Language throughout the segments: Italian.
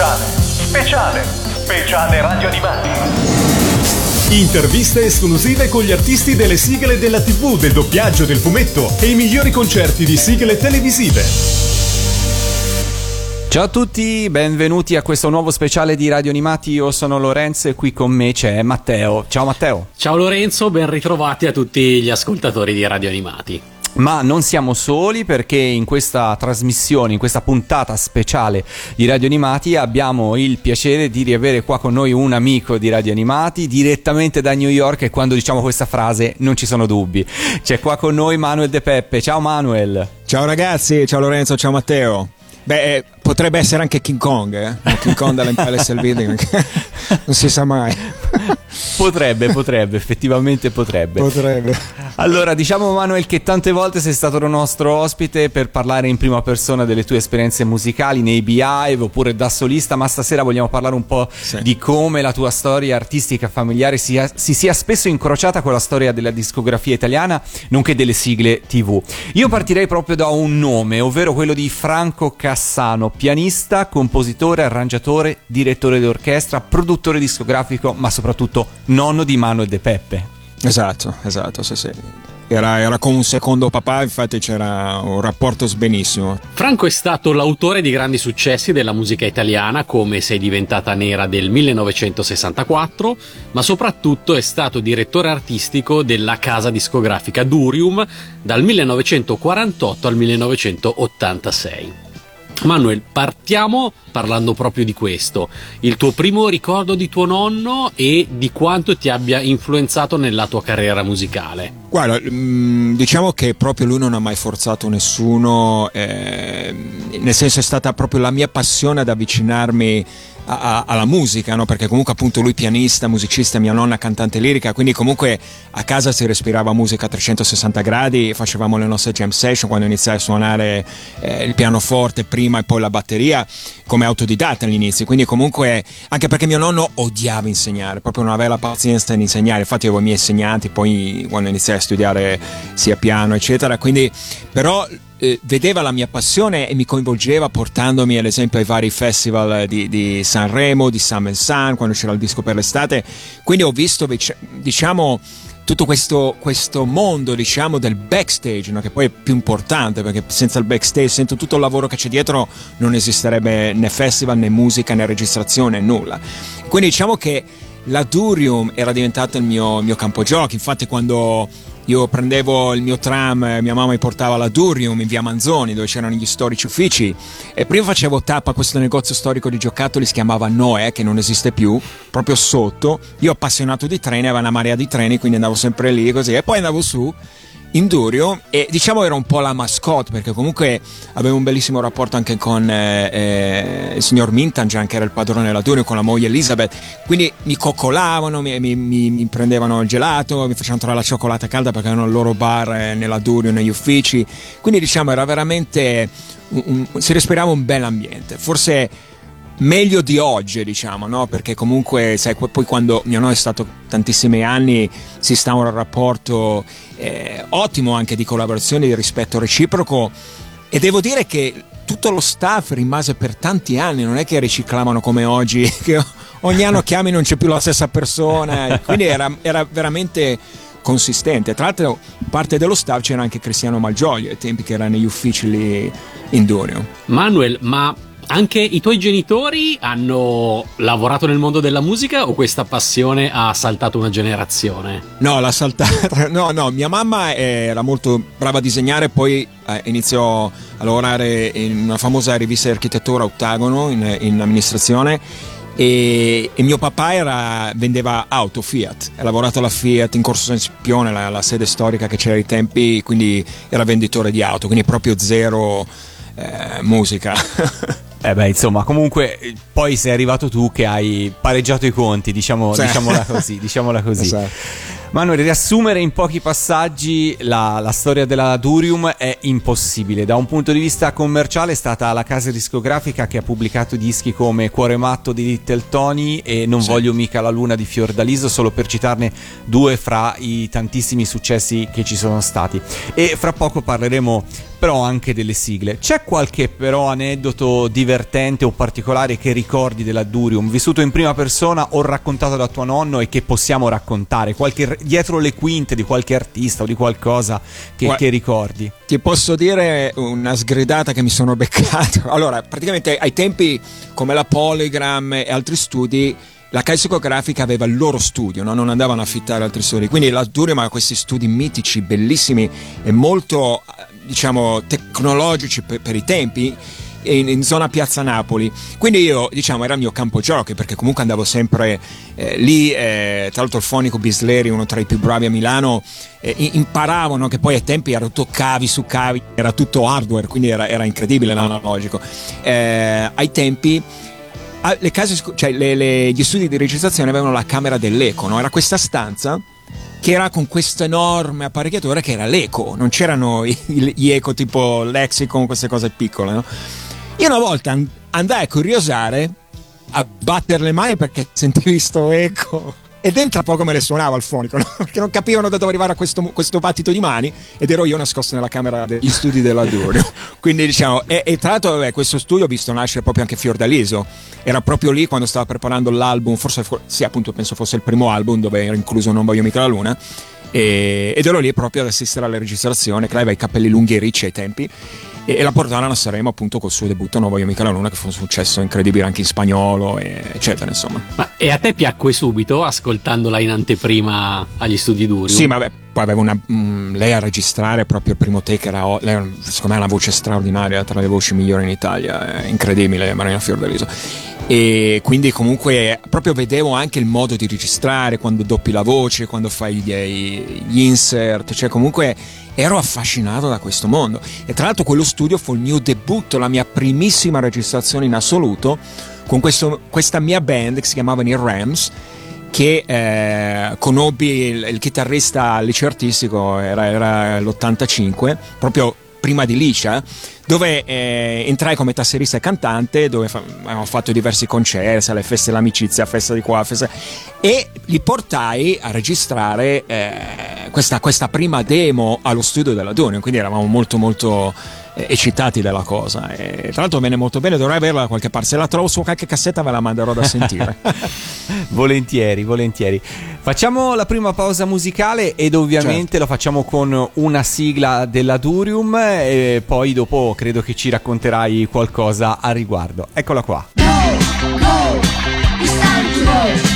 Speciale, speciale, speciale radio animati. Interviste esclusive con gli artisti delle sigle della TV, del doppiaggio, del fumetto e i migliori concerti di sigle televisive. Ciao a tutti, benvenuti a questo nuovo speciale di Radio Animati. Io sono Lorenzo e qui con me c'è Matteo. Ciao Matteo. Ciao Lorenzo, ben ritrovati a tutti gli ascoltatori di Radio Animati. Ma non siamo soli perché in questa trasmissione, in questa puntata speciale di Radio Animati abbiamo il piacere di riavere qua con noi un amico di Radio Animati direttamente da New York e quando diciamo questa frase non ci sono dubbi. C'è qua con noi Manuel De Peppe. Ciao Manuel. Ciao ragazzi, ciao Lorenzo, ciao Matteo. Beh, eh, potrebbe essere anche King Kong, eh? King Kong dall'Empire State Building, non si sa mai. Potrebbe, potrebbe, effettivamente potrebbe. Potrebbe. Allora, diciamo Manuel che tante volte sei stato il nostro ospite per parlare in prima persona delle tue esperienze musicali nei Beehive oppure da solista, ma stasera vogliamo parlare un po' sì. di come la tua storia artistica familiare sia, si sia spesso incrociata con la storia della discografia italiana, nonché delle sigle TV. Io partirei proprio da un nome, ovvero quello di Franco Cassano, pianista, compositore, arrangiatore, direttore d'orchestra, produttore discografico, ma soprattutto nonno di Manuel De Peppe. Esatto, esatto, sì, sì. Era, era, come un secondo papà, infatti c'era un rapporto benissimo. Franco è stato l'autore di grandi successi della musica italiana come Sei diventata nera del 1964, ma soprattutto è stato direttore artistico della casa discografica Durium dal 1948 al 1986. Manuel, partiamo parlando proprio di questo, il tuo primo ricordo di tuo nonno e di quanto ti abbia influenzato nella tua carriera musicale. Guarda, mm, diciamo che proprio lui non ha mai forzato nessuno, eh, nel senso è stata proprio la mia passione ad avvicinarmi a, alla musica, no? perché comunque appunto lui pianista, musicista, mia nonna cantante lirica, quindi comunque a casa si respirava musica a 360 gradi, facevamo le nostre jam session quando iniziai a suonare eh, il pianoforte prima e poi la batteria come autodidatta all'inizio, quindi comunque anche perché mio nonno odiava insegnare, proprio non aveva la pazienza di insegnare, infatti avevo i miei insegnanti poi quando iniziai a studiare sia piano eccetera, quindi però eh, vedeva la mia passione e mi coinvolgeva portandomi ad esempio ai vari festival di, di Sanremo, di Sun Sun, quando c'era il disco per l'estate. Quindi ho visto, diciamo, tutto questo, questo, mondo diciamo del backstage no? che poi è più importante perché senza il backstage senza tutto il lavoro che c'è dietro non esisterebbe né festival né musica né registrazione nulla quindi diciamo che la Durium era diventato il mio, mio campo giochi infatti quando io prendevo il mio tram, mia mamma mi portava alla Durium in via Manzoni dove c'erano gli storici uffici e prima facevo tappa a questo negozio storico di giocattoli si chiamava Noè che non esiste più, proprio sotto. Io appassionato di treni, aveva una marea di treni quindi andavo sempre lì così e poi andavo su in Durio e diciamo era un po' la mascotte perché comunque avevo un bellissimo rapporto anche con eh, eh, il signor Mintangian che era il padrone della Durio con la moglie Elizabeth. Quindi mi coccolavano mi, mi, mi, prendevano il gelato mi facevano trovare la cioccolata calda perché avevano il loro bar eh, nella Durio negli uffici. Quindi diciamo era veramente un, un, si respirava un bel ambiente forse meglio di oggi, diciamo, no? Perché comunque, sai, poi quando mio nonno è stato tantissimi anni, si sta un rapporto eh, ottimo anche di collaborazione, di rispetto reciproco. E devo dire che tutto lo staff rimase per tanti anni, non è che riciclavano come oggi, che ogni anno chiami non c'è più la stessa persona, quindi era, era veramente consistente. Tra l'altro, parte dello staff c'era anche Cristiano Malgioglio ai tempi che era negli uffici lì in Durio. Manuel, ma anche i tuoi genitori hanno lavorato nel mondo della musica o questa passione ha saltato una generazione? No, l'ha saltata. No, no, mia mamma era molto brava a disegnare, poi eh, iniziò a lavorare in una famosa rivista di architettura Ottagono in, in amministrazione e, e, mio papà era, vendeva auto Fiat, ha lavorato alla Fiat in Corso San Scipione, la, la, sede storica che c'era ai tempi, quindi era venditore di auto, quindi proprio zero eh, musica. Eh beh, insomma, comunque poi sei arrivato tu che hai pareggiato i conti, diciamo, sì. diciamola così. Diciamola così. Esatto. Manuel, riassumere in pochi passaggi la, la, storia della Durium è impossibile. Da un punto di vista commerciale è stata la casa discografica che ha pubblicato dischi come Cuore matto di Little Tony e Non sì. voglio mica la luna di Fiordaliso, solo per citarne due fra i tantissimi successi che ci sono stati. E fra poco parleremo però anche delle sigle. C'è qualche però aneddoto divertente o particolare che ricordi della Durium, vissuto in prima persona o raccontato da tuo nonno e che possiamo raccontare? Qualche, dietro le quinte di qualche artista o di qualcosa che, Gua- che ricordi? Ti posso dire una sgridata che mi sono beccato. Allora, praticamente ai tempi come la Polygram e altri studi la casa psicografica aveva il loro studio, no? non andavano a affittare altri studi. Quindi la Durium aveva questi studi mitici, bellissimi e molto, diciamo, tecnologici per, per i tempi. In, in, zona Piazza Napoli. Quindi io, diciamo, era il mio campo giochi perché comunque andavo sempre eh, lì. Eh, tra l'altro, il fonico Bisleri, uno tra i più bravi a Milano, eh, imparavano che poi ai tempi era tutto cavi su cavi, era tutto hardware, quindi era, era incredibile l'analogico. Eh, ai tempi Ah, le case, cioè le, le, gli studi di registrazione avevano la camera dell'eco, no? Era questa stanza che era con questo enorme apparecchiatore che era l'eco, non c'erano gli eco tipo Lexicon, queste cose piccole, no? Io una volta andai a curiosare, a battere le mani perché sentivi sto eco e dentro a poco me le suonava il fonico, no? perché non capivano da dove arrivare a questo, questo, battito di mani ed ero io nascosto nella camera degli studi della Durio. Quindi diciamo, e, e tra l'altro vabbè, questo studio ho visto nascere proprio anche Fiordaliso, era proprio lì quando stava preparando l'album, forse sì appunto penso fosse il primo album dove era incluso Non voglio mica la luna. E, ed ero lì proprio ad assistere alla registrazione, che aveva i capelli lunghi e ricci ai tempi e, e la portarono a Sanremo appunto col suo debutto Non voglio mica la luna che fu un successo incredibile anche in spagnolo eccetera insomma ma, e a te piacque subito ascoltandola in anteprima agli studi duri? sì ma beh poi aveva una mh, mm, lei a registrare proprio il primo take era lei, secondo me ha una voce straordinaria tra le voci migliori in Italia è incredibile Marina Fiordaliso e quindi comunque proprio vedevo anche il modo di registrare quando doppi la voce quando fai gli, gli insert cioè comunque ero affascinato da questo mondo. E tra l'altro quello studio fu il mio debutto, la mia primissima registrazione in assoluto con questo, questa mia band che si chiamava i Rams che eh, conobbi il, il, chitarrista al liceo artistico, era, era l'85, proprio prima di Licia, dove eh, entrai come tasserista e cantante, dove fa- abbiamo fatto diversi concerti, alle feste dell'amicizia, festa di qua, festa... e li portai a registrare eh, questa, questa, prima demo allo studio della Dunion, quindi eravamo molto molto eccitati della cosa. E, tra l'altro viene molto bene, dovrei averla da qualche parte. Se la trovo su qualche cassetta ve la manderò da sentire. volentieri, volentieri. Facciamo la prima pausa musicale ed ovviamente certo. lo facciamo con una sigla della Durium e poi dopo credo che ci racconterai qualcosa a riguardo. Eccola qua. Go, go,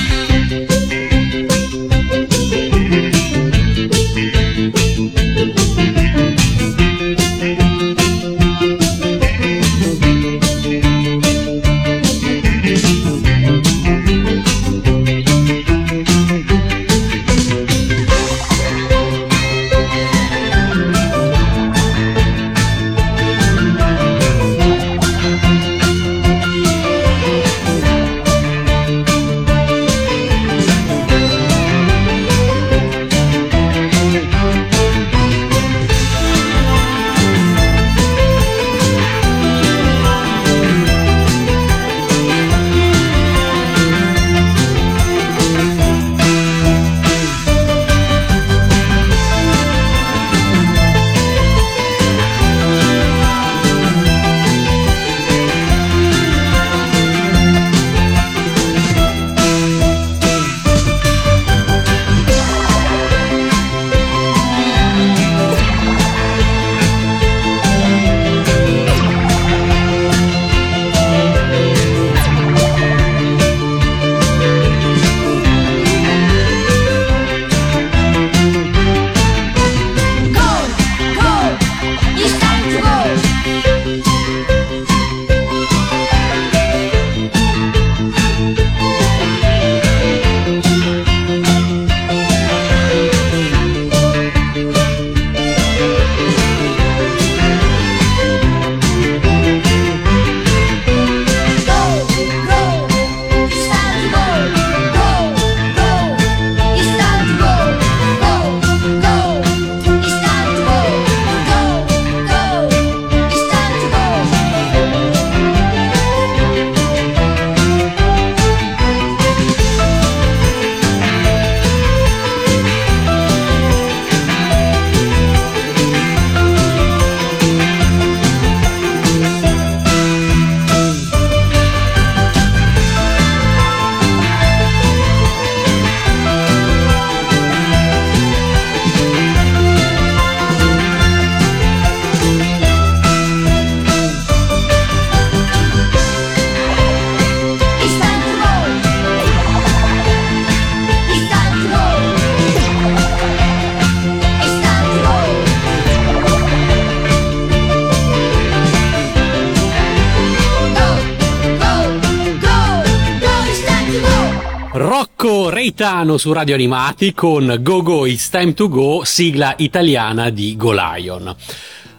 Rocco Reitano su Radio Animati con Go Go It's Time to Go, sigla italiana di Go Lion.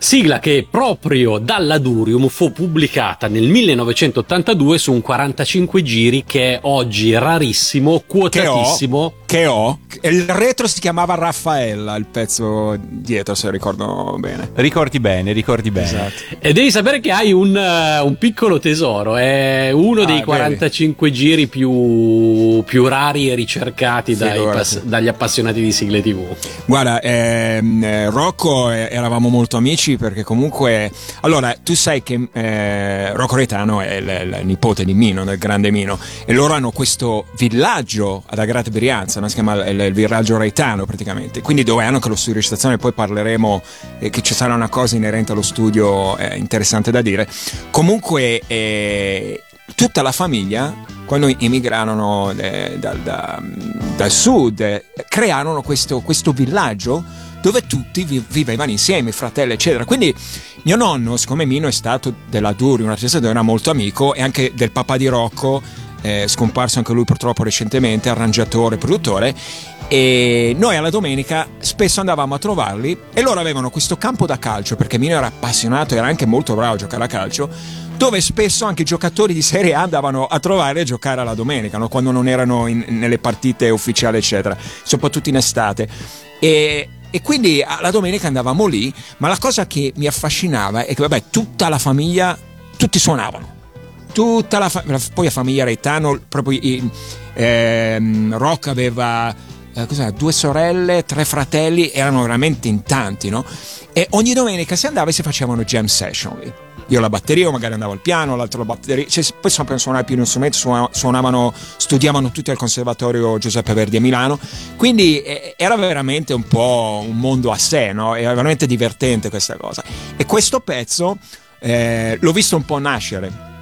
Sigla che proprio dalla Durium fu pubblicata nel 1982 su un 45 giri che è oggi rarissimo, quotatissimo. Che ho, che ho. Il retro si chiamava Raffaella, il pezzo dietro, se ricordo bene. Ricordi bene, ricordi bene. Esatto. E devi sapere che hai un, uh, un piccolo tesoro, è uno ah, dei 45 vedi. giri più, più, rari e ricercati dai, pass- dagli appassionati di sigle TV. Guarda, ehm, eh, Rocco eh, eravamo molto amici perché comunque allora tu sai che eh, Rocco Retano è il, il, nipote di Mino del grande Mino e loro hanno questo villaggio ad Agrate Brianza no? si chiama il, il, villaggio Retano praticamente quindi dove hanno anche lo studio di recitazione poi parleremo eh, che ci sarà una cosa inerente allo studio eh, interessante da dire comunque eh, tutta la famiglia quando emigrarono eh, dal, da, dal, sud eh, crearono questo, questo villaggio dove tutti vivevano insieme, fratelli, eccetera. Quindi mio nonno, siccome Mino è stato della Duri, un artista dove era molto amico, e anche del papà di Rocco, eh, scomparso anche lui purtroppo recentemente, arrangiatore, produttore, e noi alla domenica spesso andavamo a trovarli e loro avevano questo campo da calcio perché Mino era appassionato era anche molto bravo a giocare a calcio dove spesso anche i giocatori di Serie A andavano a trovare e giocare alla domenica no? quando non erano in, nelle partite ufficiali eccetera soprattutto in estate e e quindi la domenica andavamo lì, ma la cosa che mi affascinava è che vabbè, tutta la famiglia, tutti suonavano. Tutta la, fa- poi la famiglia Reitano, proprio eh, Rock aveva eh, due sorelle, tre fratelli, erano veramente in tanti, no? E ogni domenica si andava e si facevano jam session io la batteria, o magari andavo al piano, l'altro la batteria, cioè, poi sapevano suonare più di un strumento, suonavano, studiavano tutti al conservatorio Giuseppe Verdi a Milano, quindi eh, era veramente un po' un mondo a sé, no? era veramente divertente questa cosa. E questo pezzo eh, l'ho visto un po' nascere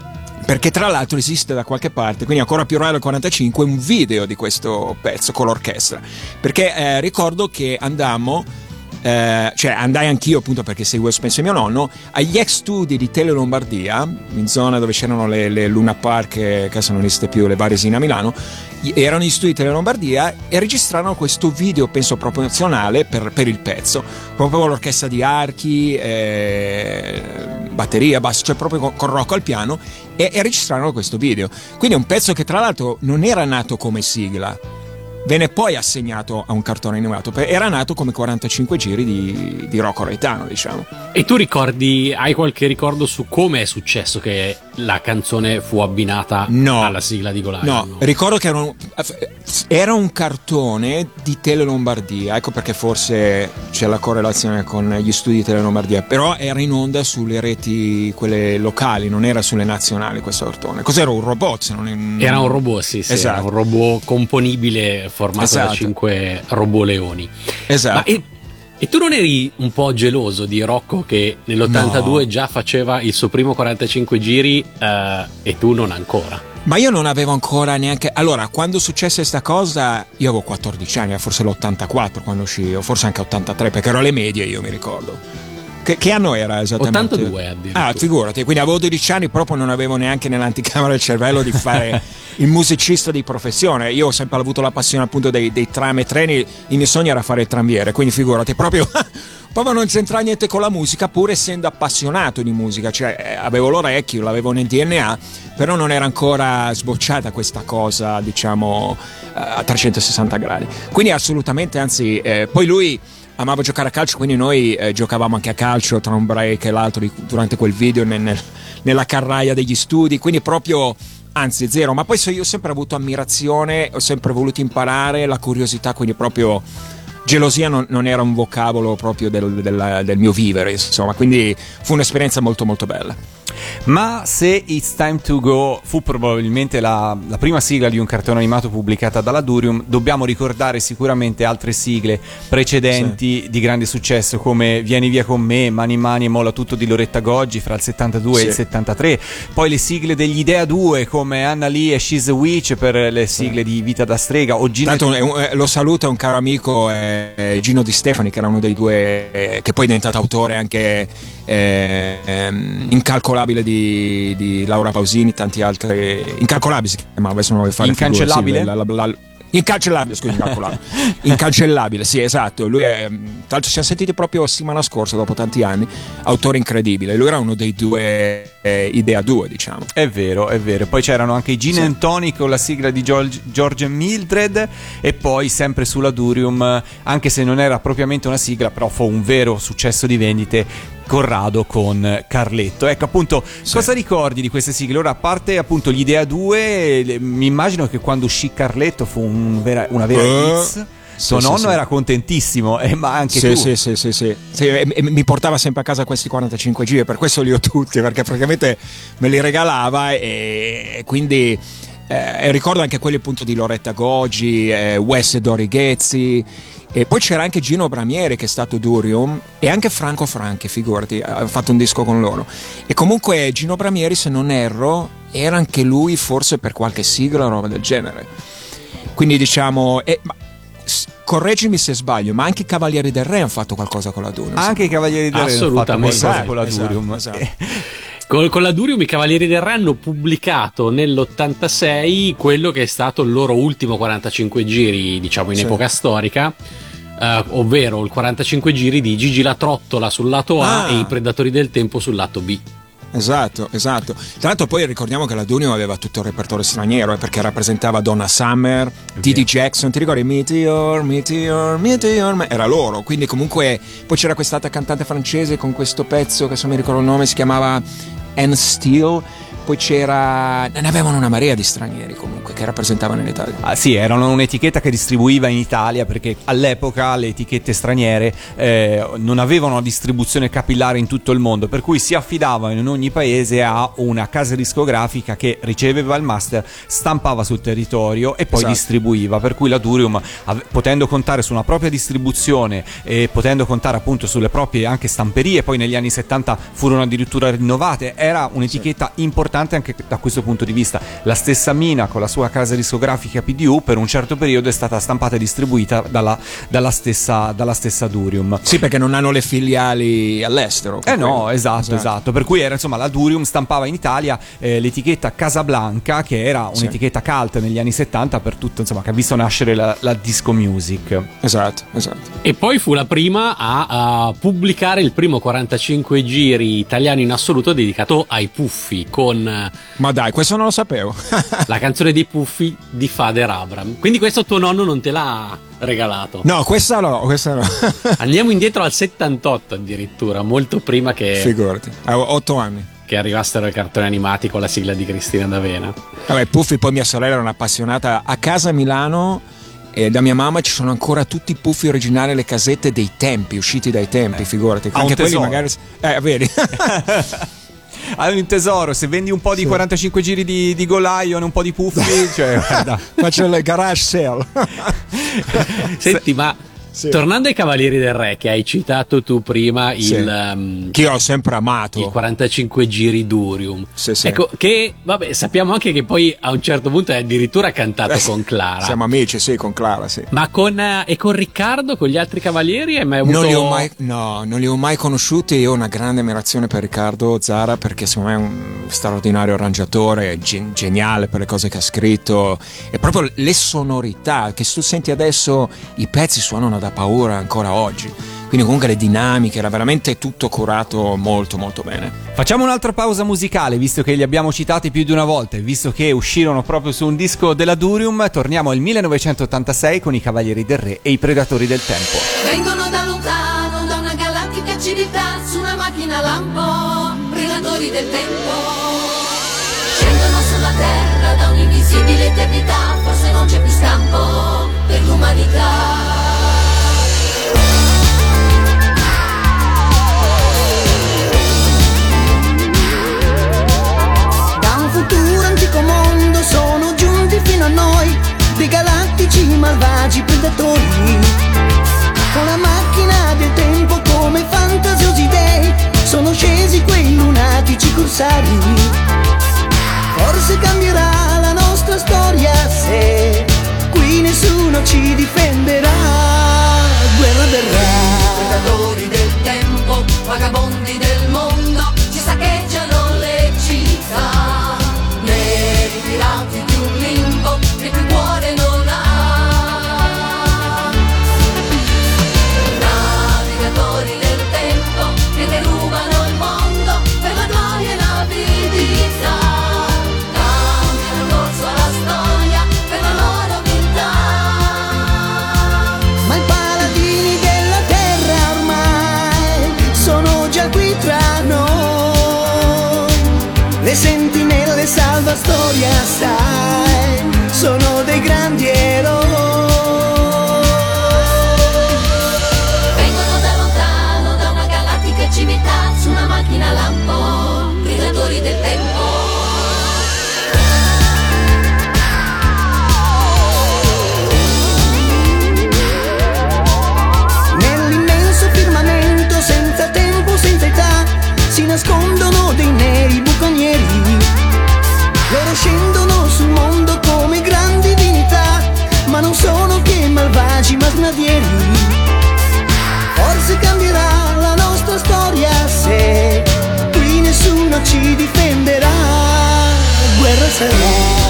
perché tra l'altro esiste da qualche parte, quindi ancora più raro del 45, un video di questo pezzo con l'orchestra. Perché eh, ricordo che andammo eh, cioè andai anch'io appunto perché seguivo spesso mio nonno, agli ex studi di Tele Lombardia, in zona dove c'erano le, le Luna Park, che adesso non esiste più, le Varesine a Milano, erano gli studi di Tele Lombardia e registrarono questo video, penso promozionale per, per il pezzo, proprio l'orchestra di archi, eh, batteria, basso, cioè proprio con, con Rocco al piano e, e registrarono questo video. Quindi è un pezzo che tra l'altro non era nato come sigla, Venne poi assegnato a un cartone animato, era nato come 45 giri di, di Rocco Reitano, diciamo. E tu ricordi, hai qualche ricordo su come è successo che la canzone fu abbinata no, alla sigla di Golaio? No, no, ricordo che era un, era un cartone di Tele Lombardia, ecco perché forse c'è la correlazione con gli studi di Tele Lombardia, però era in onda sulle reti, quelle locali, non era sulle nazionali questo cartone. Cos'era un robot? È, non... Era un robot, sì, sì, esatto. era un robot componibile formato esatto. da cinque roboleoni. Esatto. E, e, tu non eri un po' geloso di Rocco che nell'82 no. già faceva il suo primo 45 giri uh, e tu non ancora? Ma io non avevo ancora neanche. Allora, quando successe questa cosa, io avevo 14 anni, forse l'84 quando uscì, o forse anche 83, perché ero alle medie, io mi ricordo. Che, che, anno era esattamente? 82 addirittura. Ah, figurati, quindi avevo 12 anni, proprio non avevo neanche nell'anticamera del cervello di fare il musicista di professione. Io ho sempre avuto la passione appunto dei, dei tram e treni, il mio sogno era fare il tranviere, quindi figurati, proprio, proprio non c'entra niente con la musica, pur essendo appassionato di musica, cioè eh, avevo l'orecchio, l'avevo nel DNA, però non era ancora sbocciata questa cosa, diciamo, eh, a 360 gradi. Quindi assolutamente, anzi, eh, poi lui amava giocare a calcio, quindi noi eh, giocavamo anche a calcio tra un break e l'altro durante quel video nel, nel, nella carraia degli studi, quindi proprio anzi zero, ma poi io ho sempre avuto ammirazione, ho sempre voluto imparare, la curiosità, quindi proprio gelosia non, non era un vocabolo proprio del, del, del mio vivere, insomma, quindi fu un'esperienza molto molto bella. Ma se It's Time to Go fu probabilmente la, la, prima sigla di un cartone animato pubblicata dalla Durium, dobbiamo ricordare sicuramente altre sigle precedenti sì. di grande successo come Vieni via con me, Mani Mani e Molla tutto di Loretta Goggi fra il 72 sì. e il 73, poi le sigle degli Idea 2 come Anna Lee e She's a Witch per le sigle sì. di Vita da strega o Gino Tanto, eh, lo saluta un caro amico eh, Gino Di Stefani che era uno dei due eh, che poi è diventato autore anche eh, ehm, incalcolabile Incalcolabile di, di Laura Pausini, tanti altri. Incalcolabile si chiamava, adesso non voglio fare Incancellabile? Figure, sì, la, la, la, Incancellabile, scusi, incalcolabile. Incancellabile, sì, esatto. Lui è, tra l'altro, ci siamo sentiti proprio settimana scorsa, dopo tanti anni. Autore incredibile. Lui era uno dei due eh, Idea 2, diciamo. È vero, è vero. Poi c'erano anche i Gin Sì. and Tonic con la sigla di George, George Mildred. E poi, sempre sulla Durium, anche se non era propriamente una sigla, però fu un vero successo di vendite. Corrado con Carletto. Ecco appunto, cosa ricordi di queste sigle? Ora, a parte appunto l'idea 2, le- mi immagino che quando uscì Carletto fu un vera- una vera Eh, hits. sì, Tuo sì, nonno sì. era contentissimo, eh, ma anche sì, tu. Sì, sì, sì, sì. Sì, e- e mi portava sempre a casa questi 45 giri, per questo li ho tutti, perché praticamente me li regalava e, e quindi eh, ricordo anche quelli appunto di Loretta Goggi, eh, Wes e Dori Ghezzi. E poi c'era anche Gino Bramieri che è stato Durium e anche Franco Franchi, figurati, ha fatto un disco con loro. E comunque Gino Bramieri, se non erro, era anche lui forse per qualche sigla o roba del genere. Quindi diciamo, eh, ma, correggimi se sbaglio, ma anche i Cavalieri del Re hanno fatto qualcosa con la Dune. Anche i Cavalieri del Re hanno fatto qualcosa con la Esatto, Durium. esatto. Eh, Con, con la Durium i Cavalieri del Re hanno pubblicato nell'86 quello che è stato il loro ultimo 45 giri, diciamo in Sì. epoca storica. eh, ovvero il 45 giri di Gigi la Trottola sul lato A Ah. e i Predatori del Tempo sul lato B. Esatto, esatto. Tra l'altro poi ricordiamo che la Dunium aveva tutto il repertorio straniero eh, perché rappresentava Donna Summer, Didi Jackson, ti ricordi? Meteor, Meteor, Meteor, era loro, quindi comunque poi c'era quest'altra cantante francese con questo pezzo che se non mi ricordo il nome si chiamava and steal poi c'era... ne avevano una marea di stranieri comunque che rappresentavano l'Italia. Ah, sì, erano un'etichetta che distribuiva in Italia perché all'epoca le etichette straniere eh, non avevano una distribuzione capillare in tutto il mondo, per cui si affidavano in ogni paese a una casa discografica che riceveva il master, stampava sul territorio e poi Esatto. distribuiva. Per cui la Durium, ave- potendo contare su una propria distribuzione e potendo contare appunto sulle proprie anche stamperie, poi negli anni 70 furono addirittura rinnovate, era un'etichetta importante anche da questo punto di vista. La stessa Mina con la sua casa discografica PDU per un certo periodo è stata stampata e distribuita dalla, dalla stessa, dalla stessa Durium. Sì, perché non hanno le filiali all'estero. Eh no, quello. esatto, esatto, Per cui era insomma la Durium stampava in Italia eh, l'etichetta Casablanca, che era Sì. un'etichetta cult negli anni 70 per tutto, insomma, che ha visto nascere la, la disco music. Esatto, esatto. E poi fu la prima a, a pubblicare il primo 45 giri italiano in assoluto dedicato ai Puffi con eh, Ma dai, questo non lo sapevo. la canzone dei Puffi di Fader Abram. Quindi questo tuo nonno non te l'ha regalato. no, questa no, questa no. Andiamo indietro al 78 addirittura, molto prima che, Figurati, avevo otto anni. che arrivassero i cartoni animati con la sigla di Cristina D'Avena. Vabbè, Puffi, poi mia sorella era un'appassionata. A casa a Milano e da mia mamma ci sono ancora tutti i Puffi originali, le casette dei tempi, usciti dai tempi, figurati. ha un Anche quelli magari... Eh, vedi? Hai un tesoro, se vendi un po' di 45 giri di, di Golion, un po' di puffi, cioè guarda. Faccio il garage sale. Senti, ma Sì. tornando ai Cavalieri del Re che hai citato tu prima, Sì. il, ehm, che io ho sempre amato. il 45 giri Durium. Sì, sì. Ecco, che vabbè, sappiamo anche che poi a un certo punto è addirittura cantato Eh, con Clara. Siamo amici, sì, con Clara, sì. Ma con, eh, e con Riccardo, con gli altri cavalieri, hai mai avuto... Non li, ho mai, no, non li ho mai conosciuti. Io ho una grande ammirazione per Riccardo Zara perché secondo me è un straordinario arrangiatore, gen- geniale per le cose che ha scritto. E proprio le sonorità che se tu senti adesso, i pezzi suonano da paura ancora oggi. Quindi comunque le dinamiche, era veramente tutto curato molto molto bene. Facciamo un'altra pausa musicale, visto che li abbiamo citati più di una volta e visto che uscirono proprio su un disco della Durium, torniamo al 1986 con i Cavalieri del Re e i Predatori del Tempo. Vengono da lontano, da una galattica civiltà, su una macchina lampo, predatori del tempo. Scendono sulla terra da un'invisibile eternità, forse non c'è più scampo per l'umanità. salvaggi predatori. Con la macchina del tempo come fantasiosi dei sono scesi quei lunatici corsari. Forse cambierà la nostra storia se qui nessuno ci difenderà. Guerra verrà. Predatori del tempo vagabondi del mondo ci saccheggiano le città. Neri pirati di un limbo che più cuore non sai, scendono sul mondo come grandi divinità, ma non sono che malvagi masnadieri. Forse cambierà la nostra storia se qui nessuno ci difenderà. Guerra sarà.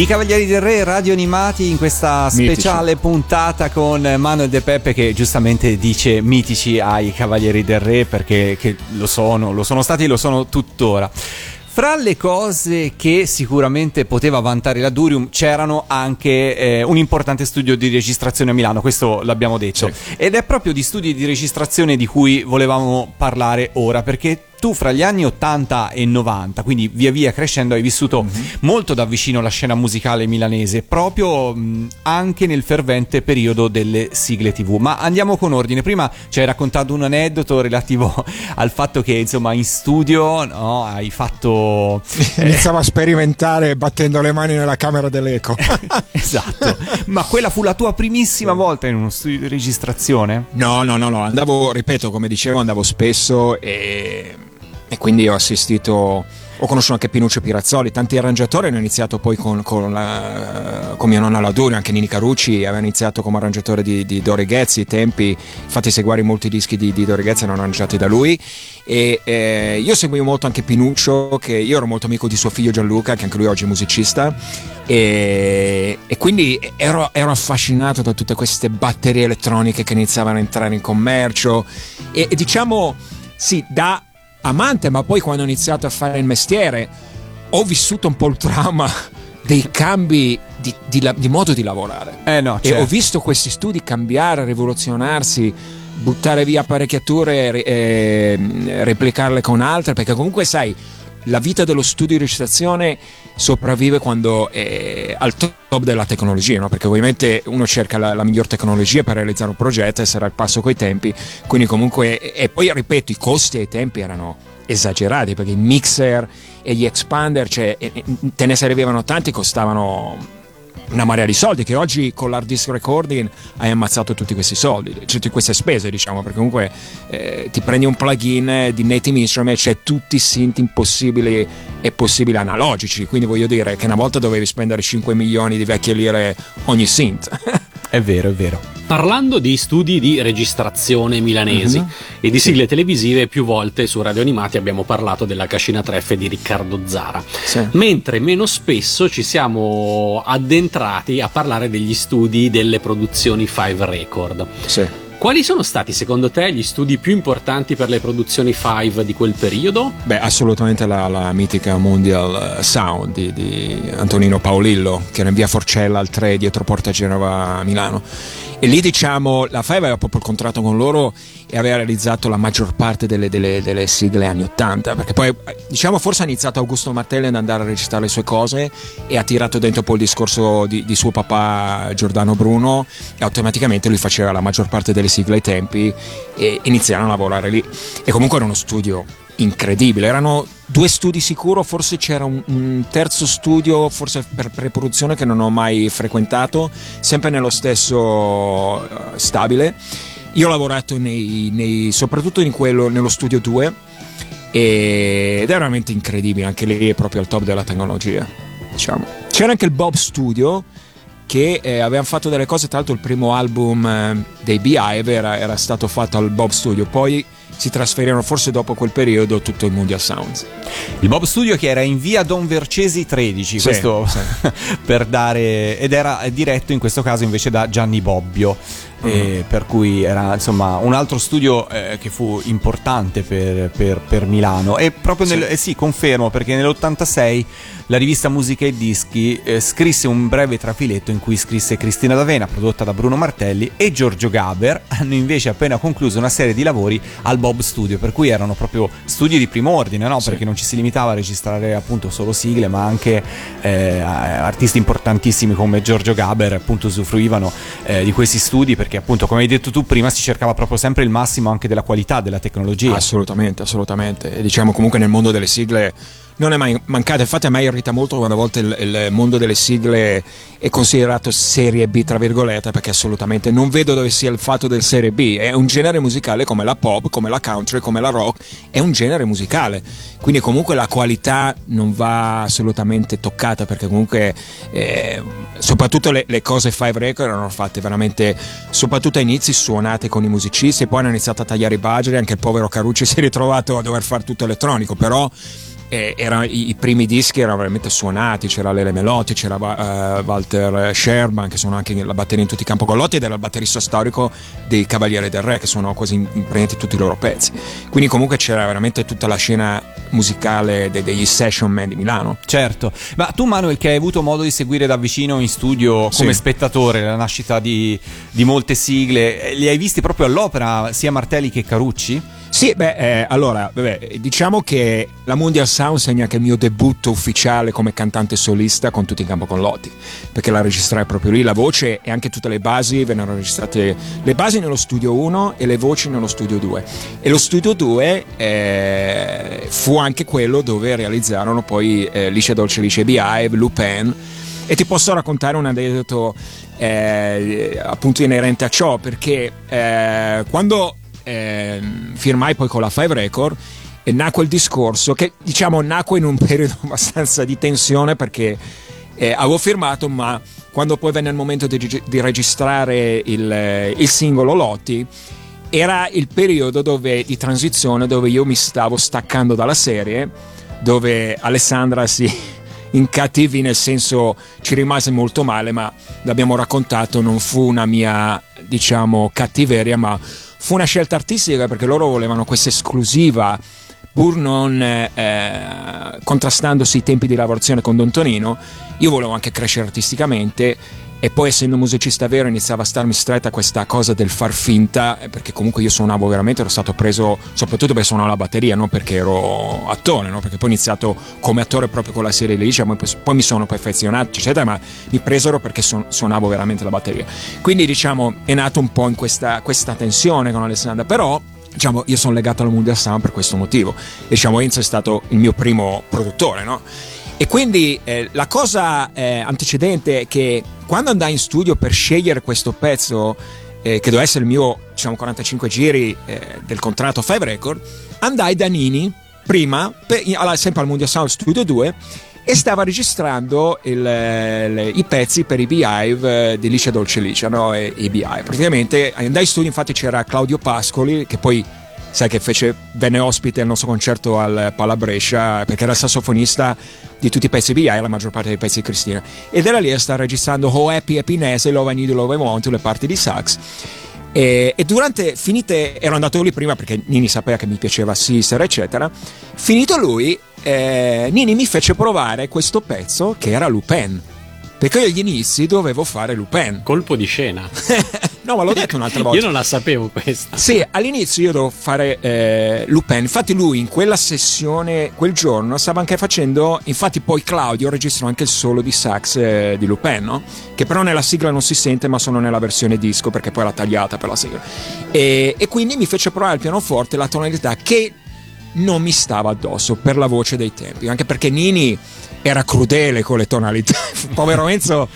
I Cavalieri del Re radio animati in questa Mitici. speciale puntata con Manuel De Peppe che giustamente dice mitici ai Cavalieri del Re perché che lo sono, lo sono stati e lo sono tuttora. Fra le cose che sicuramente poteva vantare la Durium c'erano anche eh, un importante studio di registrazione a Milano, questo l'abbiamo detto. Ed è proprio di studi di registrazione di cui volevamo parlare ora, perché tu fra gli anni 80 e 90, quindi via via crescendo, hai vissuto molto da vicino la scena musicale milanese, proprio mh, anche nel fervente periodo delle sigle TV. Ma andiamo con ordine. Prima ci hai raccontato un aneddoto relativo al fatto che, insomma, in studio no, hai fatto. eh, Iniziavo a sperimentare battendo le mani nella camera dell'eco. esatto. Ma quella fu la tua primissima volta in uno studio di registrazione? No, no, no, no, andavo, ripeto, come dicevo, andavo spesso e, e quindi ho assistito, ho conosciuto anche Pinuccio Pirazzoli, tanti arrangiatori, hanno iniziato poi con, con, la- con mia nonna Ladurio, anche Nini Carucci aveva iniziato come arrangiatore di, di Dore Ghezzi, i tempi, infatti se guardi molti dischi di, di Dore Ghezzi erano arrangiati da lui. E eh, io seguivo molto anche Pinuccio, che io ero molto amico di suo figlio Gianluca, che anche lui oggi è musicista. E, e quindi ero, ero affascinato da tutte queste batterie elettroniche che iniziavano a entrare in commercio. E, e diciamo sì da amante ma poi quando ho iniziato a fare il mestiere ho vissuto un po' il trauma dei cambi di, di di modo di lavorare. Eh no, e ho visto questi studi cambiare, rivoluzionarsi, buttare via apparecchiature e eh, replicarle con altre, perché comunque sai, la vita dello studio di recitazione sopravvive quando è al top della tecnologia, no? perché ovviamente uno cerca la, la miglior tecnologia per realizzare un progetto e sarà al passo coi tempi, quindi comunque, e e poi ripeto, i costi ai tempi erano esagerati perché i mixer e gli expander, cioè, e- e te ne servivano tanti, costavano una marea di soldi che oggi con l'hard disk recording hai ammazzato tutti questi soldi, cioè tutte queste spese diciamo, perché comunque eh, ti prendi un plugin di Native Instrument, c'è tutti i synth impossibili e possibili analogici, quindi voglio dire che una volta dovevi spendere 5 milioni di vecchie lire ogni synth. È vero, è vero. Parlando di studi di registrazione milanesi e di sigle televisive, più volte su Radio Animati abbiamo parlato della Cascina Treffe di Riccardo Zara. Sì. Mentre meno spesso ci siamo addentrati a parlare degli studi delle produzioni Five Record. sì. Quali sono stati secondo te gli studi più importanti per le produzioni Five di quel periodo? Beh, assolutamente la, la mitica Mondial eh, Sound di, di Antonino Paolillo, che era in via Forcella al 3 dietro Porta Genova a Milano. E lì diciamo, la Five aveva proprio il contratto con loro e aveva realizzato la maggior parte delle, delle, delle, sigle anni 80 perché poi diciamo forse ha iniziato Augusto Martelli ad andare a registrare le sue cose e ha tirato dentro poi il discorso di, di suo papà Giordano Bruno e automaticamente lui faceva la maggior parte delle sigle ai tempi e iniziarono a lavorare lì. E comunque era uno studio incredibile erano due studi sicuro forse c'era un, un terzo studio forse per preproduzione che non ho mai frequentato sempre nello stesso uh, stabile io ho lavorato nei, nei, soprattutto in quello, nello studio 2 ed è veramente incredibile, anche lì è proprio al top della tecnologia. Diciamo. C'era anche il Bob Studio che eh, avevano fatto delle cose, tra l'altro il primo album eh, dei Beehive era, era stato fatto al Bob Studio, poi si trasferirono forse dopo quel periodo tutto il Mundial Sounds. Il Bob Studio che era in via Don Vercesi 13, sì, questo sì. per dare ed era diretto in questo caso invece da Gianni Bobbio. Uh-huh. per cui era insomma un altro studio eh, che fu importante per, per, per Milano e proprio nel, sì. Eh, sì confermo perché nell'86 la rivista Musica e Dischi eh, scrisse un breve trafiletto in cui scrisse Cristina D'Avena prodotta da Bruno Martelli e Giorgio Gaber hanno invece appena concluso una serie di lavori al Bob Studio per cui erano proprio studi di primo ordine no? perché non ci si limitava a registrare appunto solo sigle ma anche eh, artisti importantissimi come Giorgio Gaber appunto usufruivano eh, di questi studi perché appunto come hai detto tu prima si cercava proprio sempre il massimo anche della qualità della tecnologia. Assolutamente assolutamente. E diciamo comunque nel mondo delle sigle non è mai mancata. Infatti, a me irrita molto quando a volte il, il, mondo delle sigle è considerato serie B, tra virgolette, perché assolutamente non vedo dove sia il fatto del serie B. È un genere musicale come la pop, come la country, come la rock, è un genere musicale. Quindi, comunque, la qualità non va assolutamente toccata, perché comunque, eh, soprattutto le, le, cose Five Record erano fatte veramente, soprattutto a inizi, suonate con i musicisti, e poi hanno iniziato a tagliare i budget. Anche il povero Carucci si è ritrovato a dover fare tutto elettronico, però eh, era, i, i, primi dischi erano veramente suonati, c'era Lele Melotti, c'era uh, Walter Sherman che sono anche la batteria in tutti i campogollotti ed era il batterista storico dei Cavalieri del Re che sono quasi in, in tutti i loro pezzi. Quindi comunque c'era veramente tutta la scena musicale de, degli session man di Milano. Certo, ma tu Manuel che hai avuto modo di seguire da vicino in studio come sì. spettatore la nascita di, di molte sigle, li hai visti proprio all'opera sia Martelli che Carucci? Sì, beh, eh, allora, beh, diciamo che la Mondial Sound segna anche il mio debutto ufficiale come cantante solista con tutti in campo con Lotti, perché la registrai proprio lì, la voce e anche tutte le basi vennero registrate, le basi nello studio 1 e le voci nello studio 2. E lo studio 2 eh, fu anche quello dove realizzarono poi eh, Lice Dolce Lice Beehive, Lupin, e ti posso raccontare un aneddoto eh, appunto inerente a ciò, perché eh, quando eh, firmai poi con la Five Record e nacque il discorso che diciamo nacque in un periodo abbastanza di tensione perché eh, avevo firmato ma quando poi venne il momento di, di registrare il, il, singolo Lotti era il periodo dove, di transizione dove io mi stavo staccando dalla serie dove Alessandra si incattivi nel senso ci rimase molto male ma l'abbiamo raccontato non fu una mia diciamo cattiveria ma fu una scelta artistica perché loro volevano questa esclusiva pur non eh, contrastandosi i tempi di lavorazione con Don Tonino io volevo anche crescere artisticamente e poi essendo musicista vero iniziava a starmi stretta questa cosa del far finta eh, perché comunque io suonavo veramente ero stato preso soprattutto perché suonavo la batteria non perché ero attore no? perché poi ho iniziato come attore proprio con la serie di diciamo, poi, poi mi sono perfezionato eccetera ma mi presero perché suonavo veramente la batteria quindi diciamo è nato un po' in questa, questa tensione con Alessandra però diciamo io sono legato al Mundial Sound per questo motivo e diciamo Enzo è stato il mio primo produttore no? E quindi eh, la cosa eh, antecedente è che quando andai in studio per scegliere questo pezzo, eh, che doveva essere il mio diciamo, 45 giri eh, del contratto Five Record, andai da Nini prima, per, sempre al Mondial Sound Studio 2, e stava registrando il, le, i pezzi per i Beehive eh, di Licia Dolce Licia, no? E, i. Praticamente andai in studio, infatti c'era Claudio Pascoli, che poi sai che fece, venne ospite al nostro concerto al Pala Brescia perché era il sassofonista di tutti i pezzi BI la maggior parte dei pezzi di Cristina. Ed era lì a stare registrando Oh Happy Happiness Love I Need Love I Want le parti di sax. E, e, durante finite ero andato lì prima perché Nini sapeva che mi piaceva Sister eccetera. Finito lui eh, Nini mi fece provare questo pezzo che era Lupin Perché io agli inizi dovevo fare Lupin. Colpo di scena. no, ma l'ho detto un'altra volta. io non la sapevo questa. Sì, all'inizio io dovevo fare eh, Lupin. Infatti, lui in quella sessione, quel giorno, stava anche facendo. Infatti, poi Claudio registrò anche il solo di sax eh, di Lupin, no? Che però nella sigla non si sente, ma sono nella versione disco perché poi era tagliata per la sigla. E, e quindi mi fece provare il pianoforte la tonalità che non mi stava addosso per la voce dei tempi, anche perché Nini era crudele con le tonalità. Povero Enzo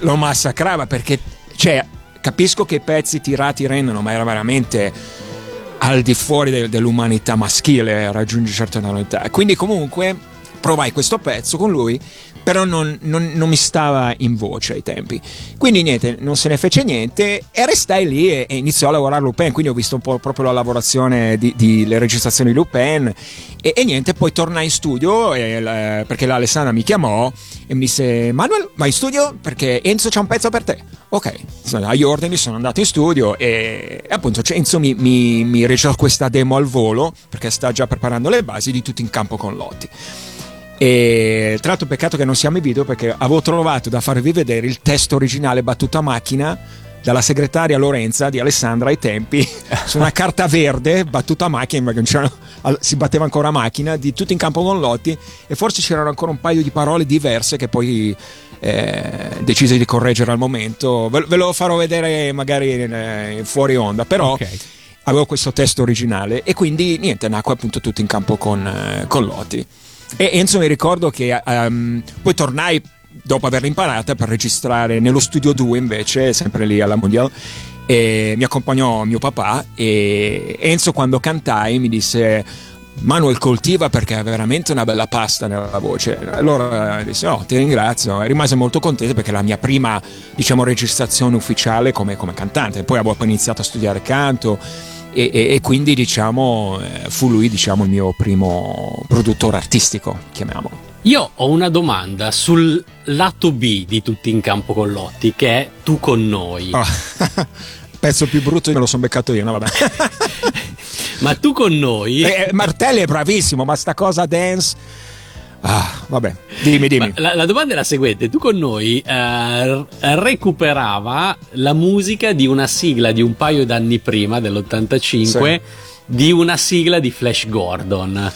lo massacrava perché, cioè, capisco che i pezzi tirati rendono, ma era veramente al di fuori de- dell'umanità maschile raggiungere certe tonalità. Quindi, comunque, provai questo pezzo con lui però non, non, non, mi stava in voce ai tempi. Quindi niente, non se ne fece niente e restai lì e, e iniziò a lavorare Lupin, quindi ho visto un po' proprio la lavorazione di, di le registrazioni di Lupin e, e, niente, poi tornai in studio e, eh, perché l'Alessandra mi chiamò e mi disse Manuel, vai in studio perché Enzo c'ha un pezzo per te. Ok, agli ordini sono andato in studio e, e appunto cioè, Enzo mi, mi, mi registrò questa demo al volo perché sta già preparando le basi di tutto in campo con Lotti. E tra l'altro, peccato che non siamo in video perché avevo trovato da farvi vedere il testo originale battuto a macchina dalla segretaria Lorenza di Alessandra ai tempi su una carta verde battuta a macchina perché si batteva ancora a macchina di tutto in campo con Lotti e forse c'erano ancora un paio di parole diverse che poi eh, decisi di correggere al momento ve, ve, lo farò vedere magari in, in fuori onda però okay. avevo questo testo originale e quindi niente nacque appunto tutto in campo con, eh, con Lotti e Enzo mi ricordo che um, poi tornai dopo averla imparata per registrare nello studio 2 invece, sempre lì alla Mondial. E mi accompagnò mio papà e Enzo quando cantai mi disse Manuel coltiva perché ha veramente una bella pasta nella voce. Allora disse: Oh, ti ringrazio. E rimase molto contento perché era la mia prima, diciamo, registrazione ufficiale come, come cantante. Poi avevo iniziato a studiare canto e, e, e quindi diciamo eh, fu lui diciamo, il mio primo produttore artistico, chiamiamolo. Io ho una domanda sul lato B di Tutti in campo con Lotti, che è Tu con noi. Oh. Pezzo più brutto me lo sono beccato io, no vabbè. ma tu con noi... Eh, eh, Martelli è bravissimo, ma sta cosa dance Ah, vabbè, dimmi, dimmi. La, la, domanda è la seguente: tu con noi eh, recuperava la musica di una sigla di un paio d'anni prima, dell'85, sì. di una sigla di Flash Gordon.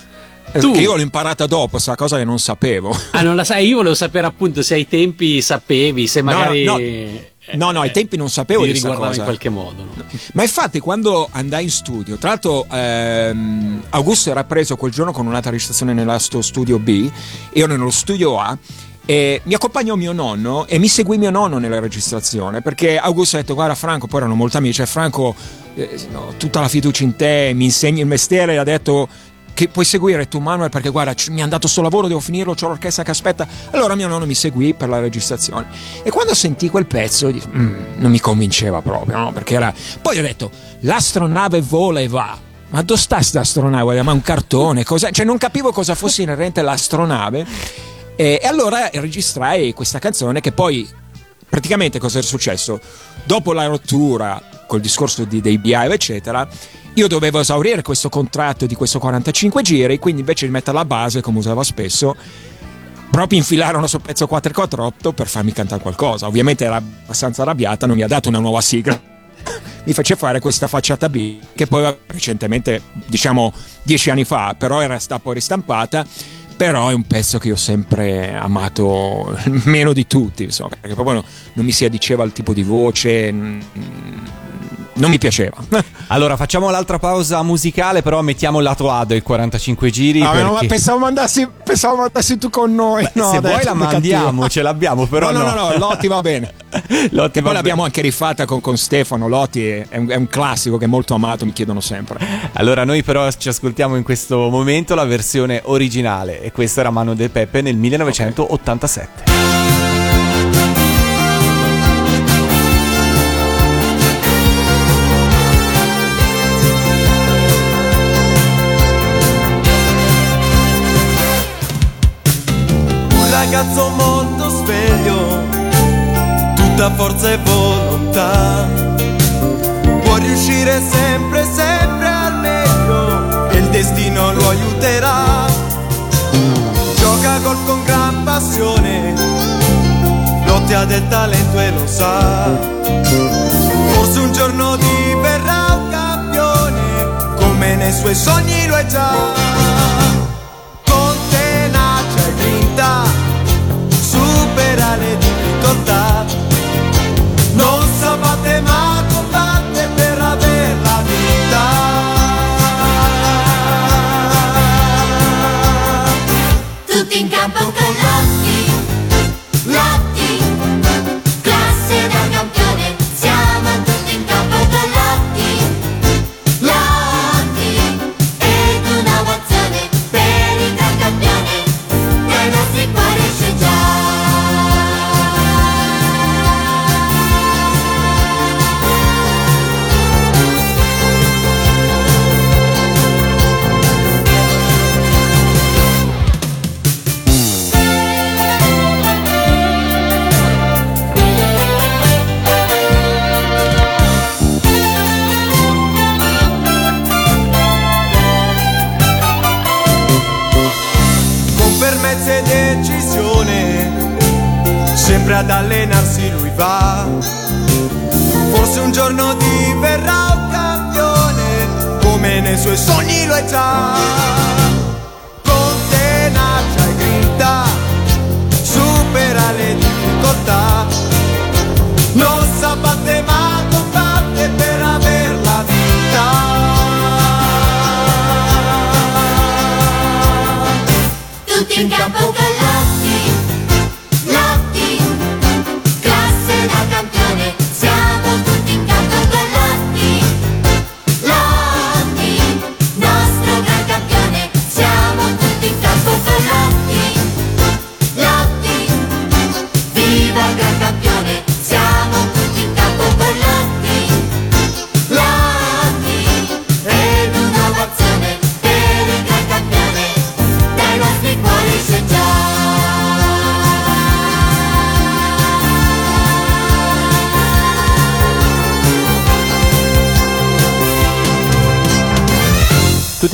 Eh, tu... io l'ho imparata dopo, sta cosa che non sapevo. Ah, non la sai? Io volevo sapere appunto se ai tempi sapevi, se magari. No, no. No, no, ai tempi non sapevo di questa cosa. in qualche modo. No? Ma infatti quando andai in studio, tra l'altro ehm, Augusto era preso quel giorno con un'altra registrazione nel studio B, io ero nello studio A e mi accompagnò mio nonno e mi seguì mio nonno nella registrazione perché Augusto ha detto guarda Franco, poi erano molti amici, cioè Franco eh, no, tutta la fiducia in te, mi insegni il mestiere, ha detto che puoi seguire tu Manuel perché guarda mi è andato sto lavoro devo finirlo c'ho l'orchestra che aspetta. Allora mio nonno mi seguì per la registrazione. E quando sentì quel pezzo mm, non mi convinceva proprio no? perché era poi ho detto l'astronave vola e va. Ma dove sta questa astronave ma un cartone cos'è? cioè non capivo cosa fosse inerente all'astronave e, e allora registrai questa canzone che poi praticamente cosa è successo? Dopo la rottura col discorso di, dei Behive eccetera io dovevo esaurire questo contratto di questo 45 giri, quindi invece di mettere la base, come usavo spesso, proprio infilarono sul pezzo 448 per farmi cantare qualcosa. Ovviamente era abbastanza arrabbiata, non mi ha dato una nuova sigla. mi fece fare questa facciata B, che poi recentemente, diciamo dieci anni fa, però era stata poi ristampata. Però è un pezzo che io ho sempre amato meno di tutti, insomma, perché proprio non mi si addiceva il tipo di voce non mi piaceva. allora facciamo l'altra pausa musicale, però mettiamo il lato A del 45 giri. Ah, perché... no, pensavo mandassi, pensavo mandassi tu con noi. Beh, no, se vuoi la mandiamo, ce l'abbiamo, però. No, no, no, no Lotti va bene. Lotti e poi l'abbiamo anche rifatta con, con Stefano. Lotti è un, è un, classico che è molto amato, mi chiedono sempre. Allora, noi però ci ascoltiamo in questo momento la versione originale, e questa era Mano del Peppe nel 1987. Okay. Ragazzo molto sveglio, tutta forza e volontà. Può riuscire sempre, sempre al meglio e il destino lo aiuterà. Gioca golf con gran passione, lotta del talento e lo sa. Forse un giorno diverrà un campione, come nei suoi sogni lo è già. Difficoltà. Non sapate ma sempre ad allenarsi lui va. Forse un giorno diverrà un campione, come nei suoi sogni lo è già. Con tenacia e grinta, supera le difficoltà. Non s'abbatte ma combatte per aver la vita. Tutti in campo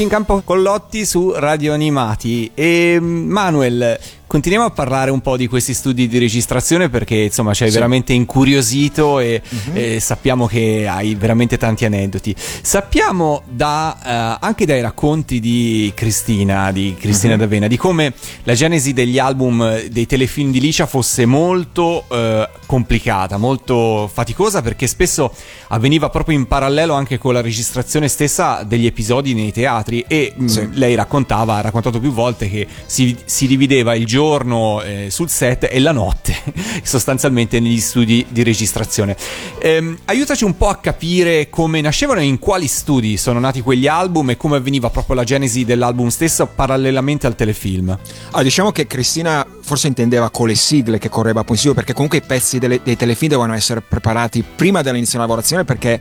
in campo con Lotti su Radio Animati. E Manuel, continuiamo a parlare un po' di questi studi di registrazione perché insomma ci hai veramente incuriosito e, e sappiamo che hai veramente tanti aneddoti. Sappiamo da, eh, anche dai racconti di Cristina, di Cristina D'Avena, di come la genesi degli album eh, dei telefilm di Licia fosse molto eh, complicata, molto faticosa perché spesso avveniva proprio in parallelo anche con la registrazione stessa degli episodi nei teatri e mh, Sì. lei raccontava, ha raccontato più volte che si, si divideva il giorno eh, sul set e la notte sostanzialmente negli studi di registrazione. Ehm, aiutaci un po' a capire come nascevano e in quali studi sono nati quegli album e come avveniva proprio la genesi dell'album stesso parallelamente al telefilm. Ah, diciamo che Cristina forse intendeva con le sigle che correva pensiero perché comunque i pezzi delle- dei telefilm dovevano essere preparati prima dell'inizio della lavorazione perché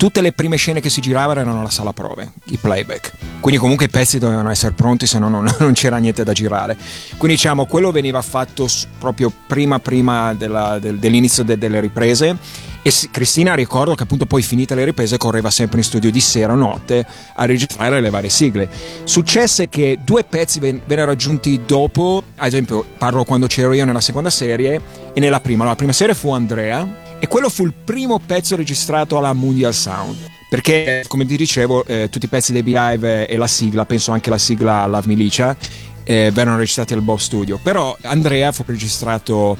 tutte le prime scene che si giravano erano alla sala prove, i playback. Quindi comunque i pezzi dovevano essere pronti, se no non, non c'era niente da girare. Quindi diciamo quello veniva fatto proprio prima, prima della- del- dell'inizio de- delle riprese. E Cristina ricordo che appunto poi finite le riprese correva sempre in studio di sera o notte a registrare le varie sigle. Successe che due pezzi ven- vennero aggiunti dopo, ad esempio parlo quando c'ero io nella seconda serie e nella prima. La prima serie fu Andrea e quello fu il primo pezzo registrato alla Mundial Sound. Perché, come ti dicevo, eh, tutti i pezzi dei Beehive e la sigla, penso anche la sigla Love Milicia, eh, vennero registrati al Bob Studio. Però Andrea fu registrato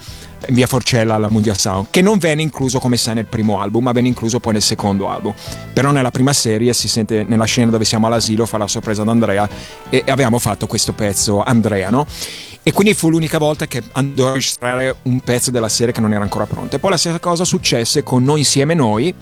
in via Forcella alla Mundial Sound, che non venne incluso come sai nel primo album, ma venne incluso poi nel secondo album. Però nella prima serie si sente nella scena dove siamo all'asilo, fa la sorpresa ad Andrea e, e avevamo fatto questo pezzo Andrea, no? E quindi fu l'unica volta che andò a registrare un pezzo della serie che non era ancora pronto. E poi la stessa cosa successe con Noi insieme noi,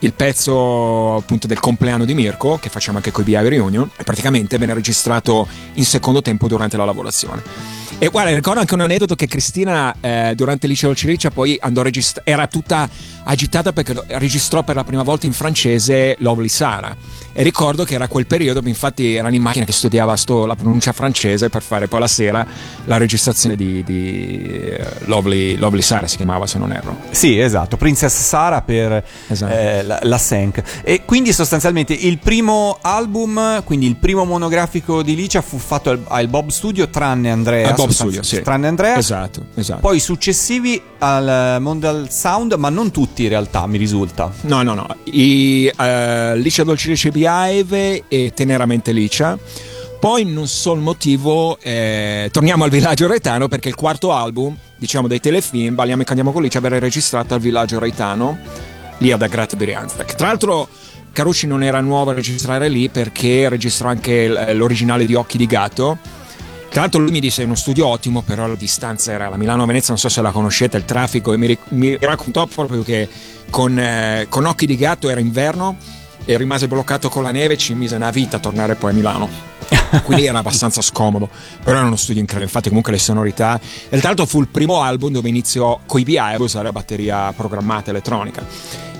il pezzo appunto del compleanno di Mirko, che facciamo anche con i BI Reunion, praticamente venne registrato in secondo tempo durante la lavorazione. E guarda, ricordo anche un aneddoto che Cristina eh, durante il liceo Ciriccia poi andò a registrare, era tutta agitata perché registrò per la prima volta in francese Lovely Sara e ricordo che era quel periodo, infatti era in macchina che studiava sto, la pronuncia francese per fare poi la sera la registrazione di, di Lovely, Lovely, Sara si chiamava se non erro. Sì, esatto, Princess Sara per esatto. eh, la, la Senk. E quindi sostanzialmente il primo album, quindi il primo monografico di Licia fu fatto al, al Bob Studio tranne Andrea. Al Bob Studio, sì. Tranne Andrea. Esatto, esatto. Poi successivi al Mondial Sound, ma non tutti in realtà, mi risulta. No, no, no. I, uh, Licia Dolce Behive e Teneramente Licia. Poi non so il motivo, eh, torniamo al villaggio retano perché il quarto album, diciamo dei telefilm, Balliamo e Candiamo con Licia, verrà registrato al villaggio retano, lì ad Agrate Brianza. Tra l'altro Carucci non era nuovo a registrare lì perché registrò anche l'originale di Occhi di Gatto. Tra l'altro lui mi disse è uno studio ottimo, però la distanza era la Milano-Venezia, non so se la conoscete, il traffico, e mi, mi raccontò proprio che con, eh, con Occhi di Gatto era inverno e rimase bloccato con la neve e ci mise una vita a tornare poi a Milano. Quindi era abbastanza scomodo, però era uno studio incredibile. Infatti, comunque, le sonorità. E tra l'altro, fu il primo album dove iniziò con i BI a usare la batteria programmata elettronica.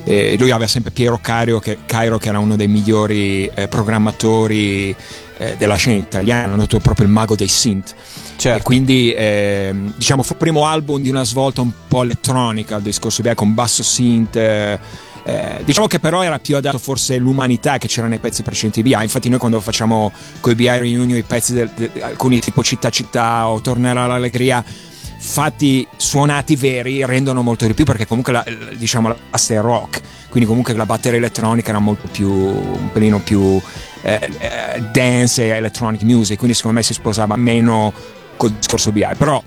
E lui aveva sempre Piero Cairo che, Cairo, che era uno dei migliori eh, programmatori eh, della scena italiana, hanno proprio il mago dei synth. Certo. E quindi eh, diciamo fu il primo album di una svolta un po' elettronica al discorso BI con basso synth eh, eh, diciamo che però era più adatto forse l'umanità che c'era nei pezzi precedenti di BI. Infatti, noi quando facciamo con i BI Reunion i pezzi del, de, alcuni tipo Città Città o Tornerà l'Allegria fatti suonati veri rendono molto di più perché comunque la, diciamo la base è rock quindi comunque la batteria elettronica era molto più un pelino più eh, eh, dance e electronic music quindi secondo me si sposava meno col discorso BI però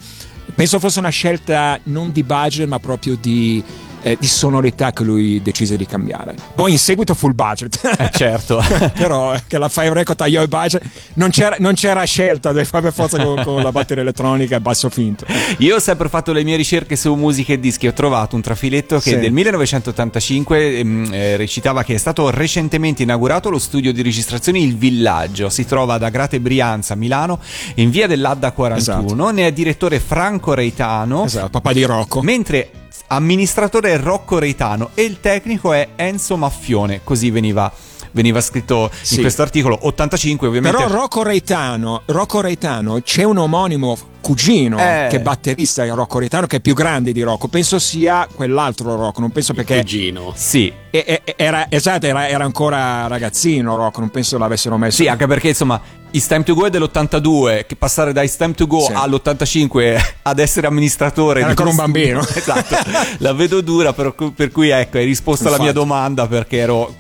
penso fosse una scelta non di budget ma proprio di eh, di sonorità che lui decise di cambiare. Poi in seguito full budget. Eh, certo. Però eh, che la Five Record tagliò il budget, non c'era, non c'era scelta, devi fare per forza con, con, la batteria elettronica e basso finto. Io ho sempre fatto le mie ricerche su musica e dischi, ho trovato un trafiletto che sì. del 1985 ehm, eh, recitava che è stato recentemente inaugurato lo studio di registrazione Il Villaggio, si trova ad Agrate Brianza, Milano, in via dell'Adda 41, esatto. ne è direttore Franco Reitano. Esatto, papà di Rocco. Mentre amministratore è Rocco Reitano e il tecnico è Enzo Maffione, così veniva veniva scritto sì. in questo articolo. 85 ovviamente. Però Rocco Reitano, Rocco Reitano c'è un omonimo cugino eh. che è batterista di Rocco Reitano che è più grande di Rocco. Penso sia quell'altro Rocco non penso perché cugino. Sì. Era, esatto era, era, ancora ragazzino Rocco non penso l'avessero messo. Sì anche perché insomma It's Time to Go è dell'82, che passare da It's Time to Go sì. all'85 ad essere amministratore Era ancora un bambino. esatto, la vedo dura, per, per cui ecco, hai risposto Infatti. alla mia domanda perché ero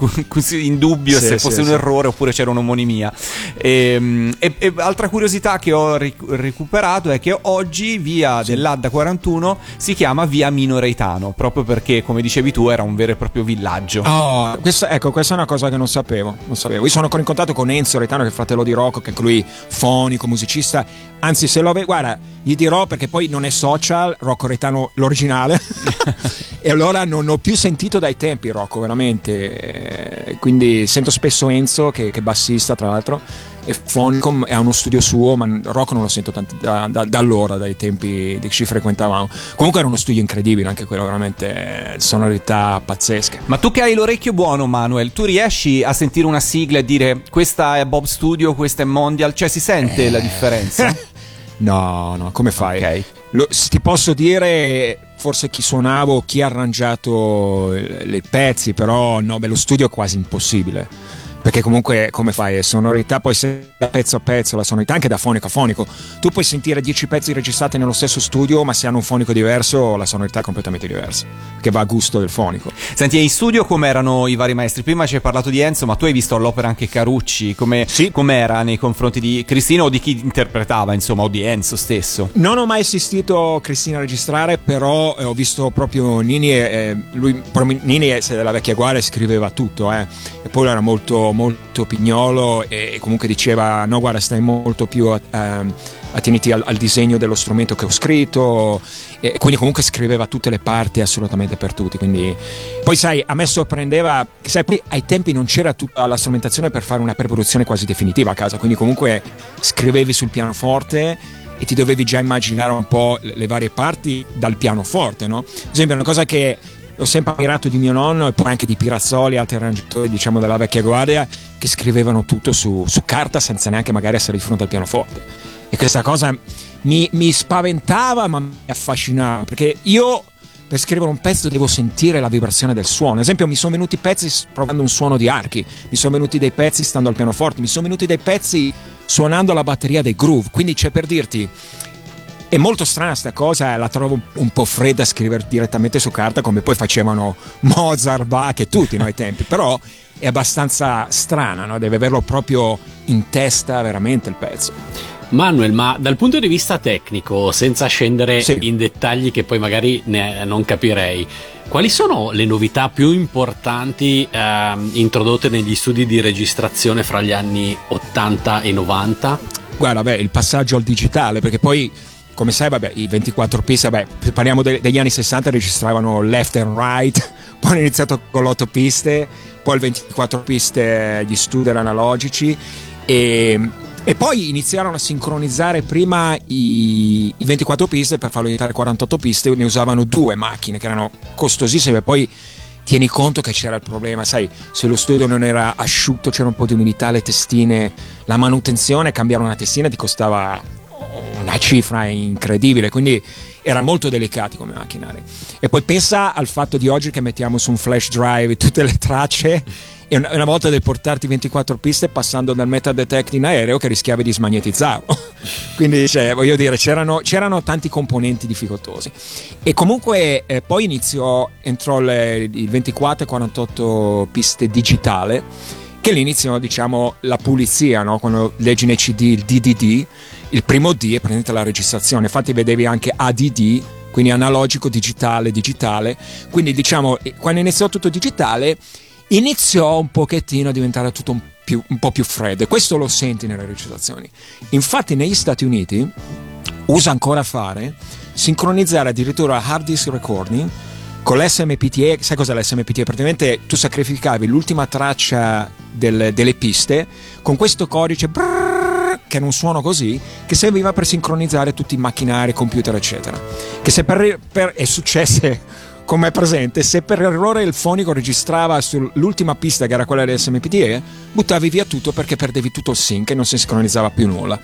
in dubbio sì, se fosse un errore oppure c'era un'omonimia. Ehm, e, e, e, altra curiosità che ho ric- recuperato è che oggi via dell'Adda 41 si chiama via Minoreitano, proprio perché, come dicevi tu, era un vero e proprio villaggio. Oh, questa, ecco, questa è una cosa che non sapevo, non sapevo. Io sono ancora in contatto con Enzo Reitano, che è fratello di Rocco che anche lui fonico, musicista. Anzi, se lo vede, guarda, gli dirò perché poi non è social, Rocco Retano l'originale. e allora non ho più sentito dai tempi Rocco, veramente. Quindi sento spesso Enzo, che, che bassista, tra l'altro è fonico ha uno studio suo ma rock non lo sento tanto da, da, da, allora dai tempi che ci frequentavamo comunque era uno studio incredibile anche quello veramente sonorità pazzesche ma tu che hai l'orecchio buono Manuel tu riesci a sentire una sigla e dire questa è Bob Studio questa è Mondial cioè si sente eh. la differenza? no no come fai? ok lo, ti posso dire forse chi suonava o chi ha arrangiato i pezzi però no beh lo studio è quasi impossibile perché comunque come fai? Sonorità poi se da pezzo a pezzo la sonorità anche da fonico a fonico. Tu puoi sentire 10 pezzi registrati nello stesso studio ma se hanno un fonico diverso la sonorità è completamente diversa che va a gusto del fonico. Senti in studio come erano i vari maestri? Prima ci hai parlato di Enzo ma tu hai visto all'opera anche Carucci come sì. era nei confronti di Cristina o di chi interpretava insomma o di Enzo stesso? Non ho mai assistito Cristina a registrare però eh, ho visto proprio Nini eh, lui Nini è della vecchia guardia scriveva tutto eh, e poi era molto molto pignolo e comunque diceva no guarda stai molto più atteniti al, al, disegno dello strumento che ho scritto e quindi comunque scriveva tutte le parti assolutamente per tutti quindi poi sai a me sorprendeva sai poi ai tempi non c'era tutta la strumentazione per fare una preproduzione quasi definitiva a casa quindi comunque scrivevi sul pianoforte e ti dovevi già immaginare un po' le varie parti dal pianoforte no? ad esempio una cosa che ho sempre ammirato di mio nonno e poi anche di Pirazzoli, altri arrangiatori diciamo della vecchia guardia che scrivevano tutto su, su carta senza neanche magari essere di fronte al pianoforte. E questa cosa mi, mi spaventava ma mi affascinava perché io per scrivere un pezzo devo sentire la vibrazione del suono. Ad esempio, mi sono venuti pezzi provando un suono di archi, mi sono venuti dei pezzi stando al pianoforte, mi sono venuti dei pezzi suonando la batteria dei groove. Quindi c'è per dirti. È molto strana questa cosa, la trovo un po' fredda a scrivere direttamente su carta come poi facevano Mozart, Bach e tutti no, ai tempi, però è abbastanza strana, no? deve averlo proprio in testa veramente il pezzo. Manuel, ma dal punto di vista tecnico, senza scendere Sì. in dettagli che poi magari ne- non capirei, quali sono le novità più importanti ehm, introdotte negli studi di registrazione fra gli anni 80 e 90? Guarda, beh, il passaggio al digitale, perché poi, come sai, vabbè, i 24 piste, vabbè, parliamo de- degli anni 60, registravano left and right, poi hanno iniziato con l'8 piste, poi il 24 piste gli studer analogici e, e poi iniziarono a sincronizzare prima i, i 24 piste per farlo diventare 48 piste, ne usavano due macchine che erano costosissime, poi tieni conto che c'era il problema, sai, se lo studio non era asciutto, c'era un po' di umidità, le testine, la manutenzione, cambiare una testina ti costava una cifra incredibile, quindi era molto delicato come macchinari. E poi pensa al fatto di oggi che mettiamo su un flash drive tutte le tracce e una, volta del portarti 24 piste passando dal metal detect in aereo che rischiavi di smagnetizzarlo. Quindi cioè, voglio dire, c'erano, c'erano tanti componenti difficoltosi. E comunque eh, poi iniziò, entrò le- il 24 e 48 piste digitale, che lì iniziò diciamo la pulizia, no? quando leggi nei CD il DDD, il primo D è praticamente la registrazione, infatti vedevi anche ADD, quindi analogico, digitale, digitale, quindi diciamo eh, quando iniziò tutto digitale iniziò un pochettino a diventare tutto un, più- un po' più freddo e questo lo senti nelle registrazioni. Infatti negli Stati Uniti usa ancora fare sincronizzare addirittura hard disk recording con l'SMPTE, sai cos'è l'SMPTE? Praticamente tu sacrificavi l'ultima traccia del- delle piste con questo codice brrrr, che era un suono così che serviva per sincronizzare tutti i macchinari, computer eccetera. Che se per, per e successe come è presente, se per errore il fonico registrava sull'ultima pista che era quella dell'SMPTE, buttavi via tutto perché perdevi tutto il sync e non si sincronizzava più nulla.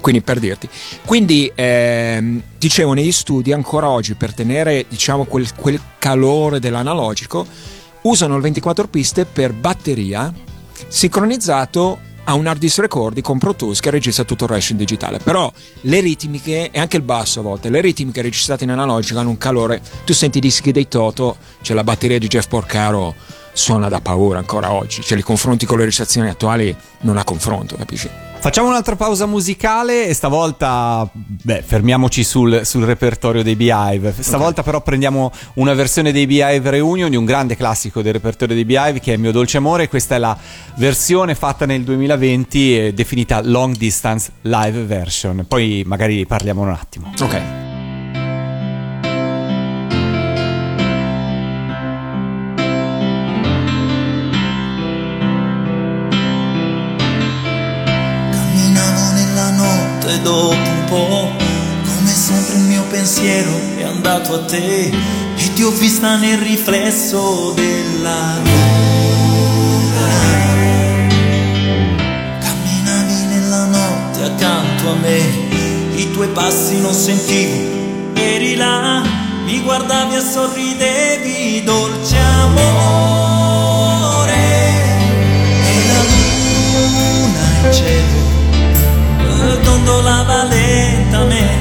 Quindi per dirti. Quindi ehm, dicevo negli studi ancora oggi per tenere diciamo quel, quel calore dell'analogico usano il 24 piste per batteria sincronizzato a un hard disk recordi con Pro Tools che registra tutto il resto in digitale. Però le ritmiche e anche il basso a volte, le ritmiche registrate in analogico hanno un calore. Tu senti i dischi dei Toto, c'è la batteria di Jeff Porcaro suona da paura ancora oggi. Cioè li confronti con le registrazioni attuali non ha confronto, capisci? Facciamo un'altra pausa musicale e stavolta, beh, fermiamoci sul, sul repertorio dei Beehive. Stavolta però prendiamo una versione dei Beehive Reunion di un grande classico del repertorio dei Beehive che è Mio Dolce Amore. Questa è la versione fatta nel 2020 e definita Long Distance Live Version. Poi magari parliamo un attimo. Ok. Dopo un po', come sempre il mio pensiero è andato a te e ti ho vista nel riflesso della luna. Camminavi nella notte accanto a me, i tuoi passi non sentivo, eri là, mi guardavi e sorridevi, dolce amore, Prendo la maleta, me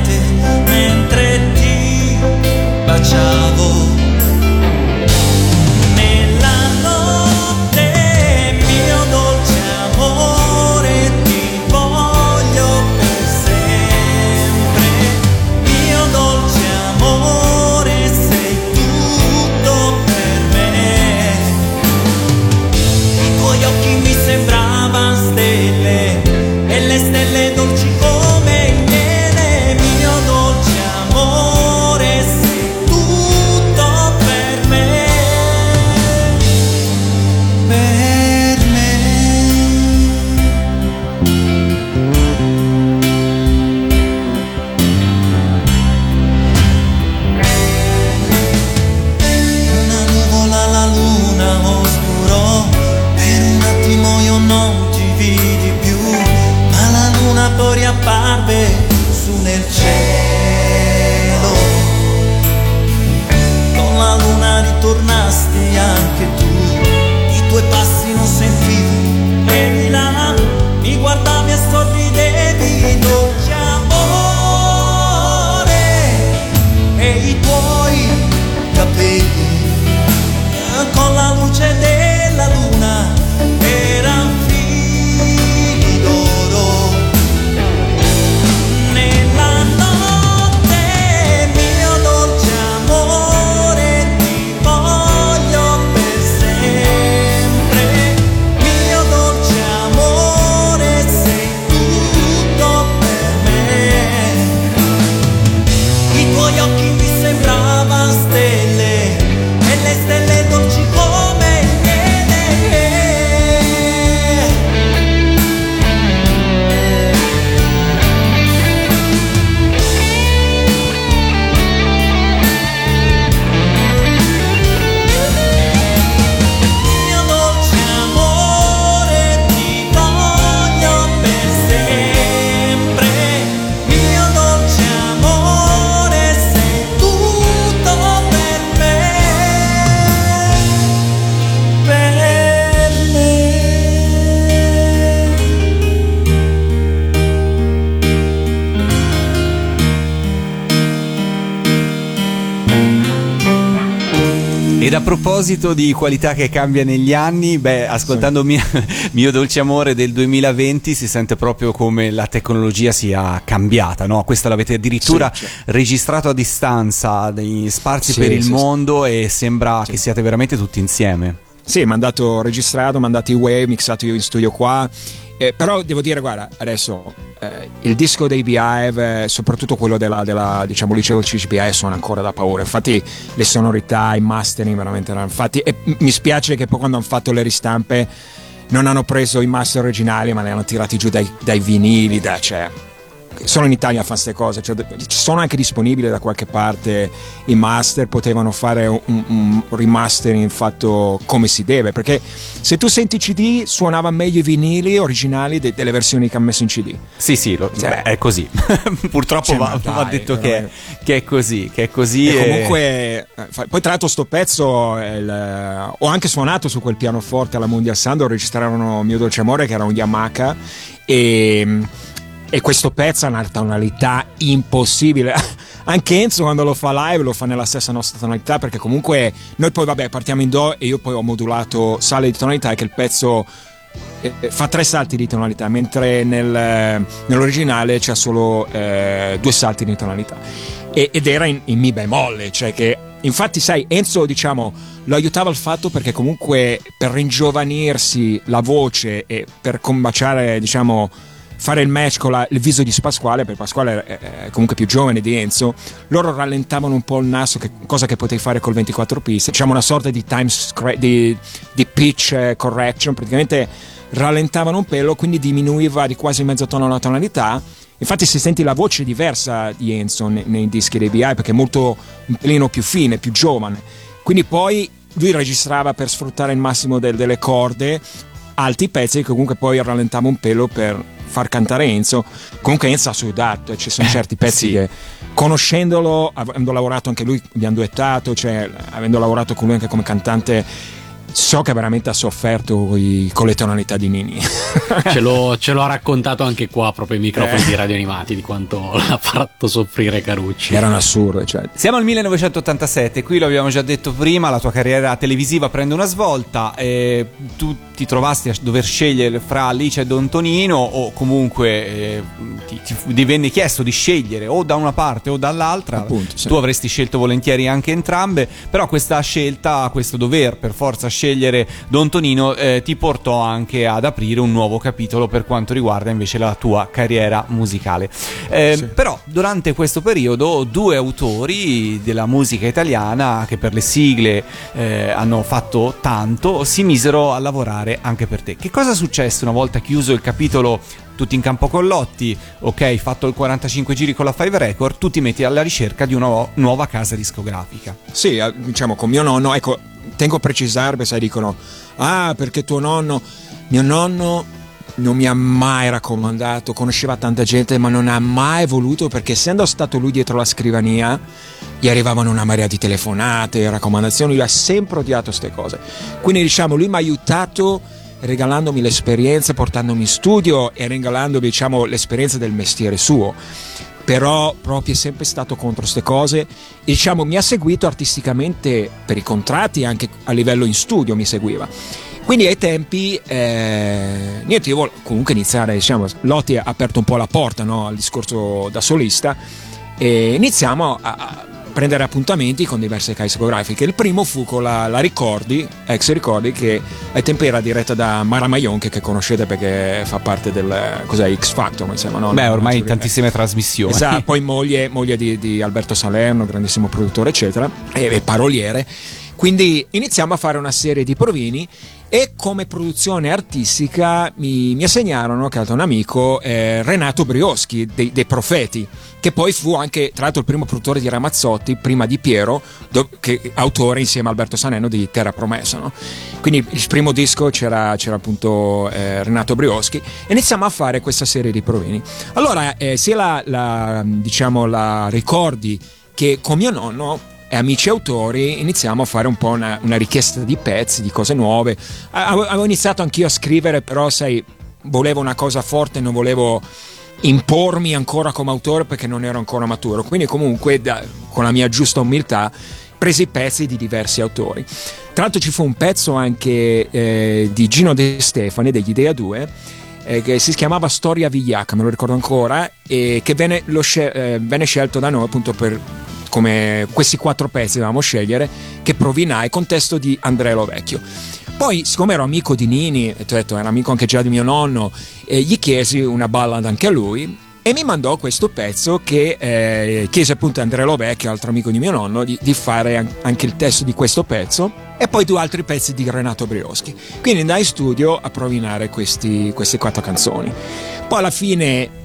proposito di qualità che cambia negli anni, beh, ascoltando mia- Mio Dolce Amore del 2020 si sente proprio come la tecnologia sia cambiata, no? Questa l'avete addirittura Sì, registrato a distanza, dei- sparsi Sì, per il sì, sì. mondo e sembra che siate veramente tutti insieme. Sì, mandato registrato, mandato i wave, mixato io in studio qua. Eh, però devo dire, guarda, adesso eh, il disco dei Beehive, eh, soprattutto quello della, della diciamo, liceo del CCBI, suona ancora da paura. Infatti, le sonorità, i mastering, veramente. erano- Infatti, e mi spiace che poi quando hanno fatto le ristampe non hanno preso i master originali, ma li hanno tirati giù dai, dai vinili. Da, cioè, solo in Italia fanno queste cose, cioè, ci sono anche disponibili da qualche parte i master, potevano fare un, un remastering fatto come si deve, perché se tu senti CD suonava meglio i vinili originali de- delle versioni che hanno messo in CD. Sì, sì, lo- Cioè- beh, è così. Purtroppo Cioè, va, dai, va detto che è, che è così, che è così. E e- comunque, eh, fa- poi tra l'altro sto pezzo il- ho anche suonato su quel pianoforte alla Mondial Sound, lo registrarono Mio Dolce Amore che era un Yamaha e, e questo pezzo ha una tonalità impossibile. Anche Enzo quando lo fa live lo fa nella stessa nostra tonalità perché comunque noi poi vabbè partiamo in Do e io poi ho modulato sale di tonalità e che il pezzo eh, fa tre salti di tonalità, mentre nel- nell'originale c'è solo eh, due salti di tonalità. E- ed era in, in Mi bemolle, cioè che infatti, sai, Enzo, diciamo, lo aiutava il fatto perché comunque per ringiovanirsi la voce e per combaciare, diciamo, fare il match con la- il viso di Pasquale, perché Pasquale è, comunque più giovane di Enzo, loro rallentavano un po' il naso, che, cosa che potevi fare col 24 piste, diciamo una sorta di scra- di, di pitch eh, correction, praticamente rallentavano un pelo, quindi diminuiva di quasi mezzo tono la tonalità. Infatti si senti la voce diversa di Enzo nei, nei dischi dei BI perché è molto un pelino più fine, più giovane. Quindi poi lui registrava per sfruttare il massimo del- delle corde alti pezzi che comunque poi rallentava un pelo per far cantare Enzo. Comunque Enzo ha sudato e ci sono certi pezzi Sì. che conoscendolo, avendo lavorato anche lui, abbiamo duettato, cioè avendo lavorato con lui anche come cantante, so che veramente ha sofferto coi- con le tonalità di Nini. Ce lo, ce lo ha raccontato anche qua, proprio ai microfoni Eh. di Radio Animati, di quanto l'ha fatto soffrire Carucci. Erano assurde, cioè. Siamo al 1987, qui lo abbiamo già detto prima, la tua carriera televisiva prende una svolta, e tu ti trovasti a dover scegliere fra Alice e Don Tonino o comunque eh, ti, ti venne chiesto di scegliere o da una parte o dall'altra, Appunto, sì. tu avresti scelto volentieri anche entrambe, però questa scelta, questo dover per forza scegliere Don Tonino eh, ti portò anche ad aprire un nuovo capitolo per quanto riguarda invece la tua carriera musicale. Eh, Però durante questo periodo due autori della musica italiana che per le sigle eh, hanno fatto tanto si misero a lavorare anche per te. Che cosa successe una volta chiuso il capitolo tutti in campo con Lotti, ok, fatto il 45 giri con la Five Record, tu ti metti alla ricerca di una nuova- casa discografica. Sì, eh, diciamo con mio nonno, ecco, tengo a precisare, perché sai, dicono, ah, perché tuo nonno, mio nonno non mi ha mai raccomandato, conosceva tanta gente, ma non ha mai voluto, perché essendo stato lui dietro la scrivania, gli arrivavano una marea di telefonate, raccomandazioni, lui ha sempre odiato queste cose. Quindi diciamo, lui mi ha aiutato regalandomi l'esperienza, portandomi in studio e regalandomi diciamo, l'esperienza del mestiere suo. però proprio è sempre stato contro queste cose e diciamo mi ha seguito artisticamente per i contratti anche a livello in studio mi seguiva quindi ai tempi eh, niente io volevo comunque iniziare diciamo Lotti ha aperto un po' la porta no, al discorso da solista e iniziamo a, a prendere appuntamenti con diverse case discografiche. Il primo fu con la, la Ricordi, ex Ricordi, che ai tempi era diretta da Mara Maionche, che conoscete perché fa parte del cos'è, X Factor, mi sembra, no? Beh, ormai so tantissime trasmissioni. Esatto, poi moglie, moglie di, di Alberto Salerno, grandissimo produttore, eccetera, e, e paroliere. Quindi iniziamo a fare una serie di provini e come produzione artistica mi, mi assegnarono, che era un amico, eh, Renato Brioschi dei, dei Profeti, che poi fu anche, tra l'altro, il primo produttore di Ramazzotti, prima di Piero, do- che, autore insieme a Alberto Saneno di Terra Promessa. no? Quindi il primo disco c'era, c'era appunto eh, Renato Brioschi e iniziamo a fare questa serie di provini. Allora, eh, sia la, la, diciamo, la ricordi che con mio nonno e amici autori iniziamo a fare un po' una, una richiesta di pezzi, di cose nuove. Avevo iniziato anch'io a scrivere, però sai, volevo una cosa forte, non volevo impormi ancora come autore perché non ero ancora maturo. Quindi comunque da- con la mia giusta umiltà presi pezzi di diversi autori. Tra l'altro ci fu un pezzo anche eh, di Gino De Stefani degli Idea 2 eh, che si chiamava Storia Vigliacca, me lo ricordo ancora, e che venne, lo scel- eh, venne scelto da noi appunto per come questi quattro pezzi dovevamo scegliere che provinai con testo di Andrea Lovecchio. Poi, siccome ero amico di Nini, detto, era amico anche già di mio nonno, eh, gli chiesi una ballad anche a lui e mi mandò questo pezzo che eh, chiese appunto a Andrea Lovecchio, altro amico di mio nonno, di, di fare an- anche il testo di questo pezzo e poi due altri pezzi di Renato Brioschi. Quindi andai in studio a provinare questi, queste quattro canzoni. Poi alla fine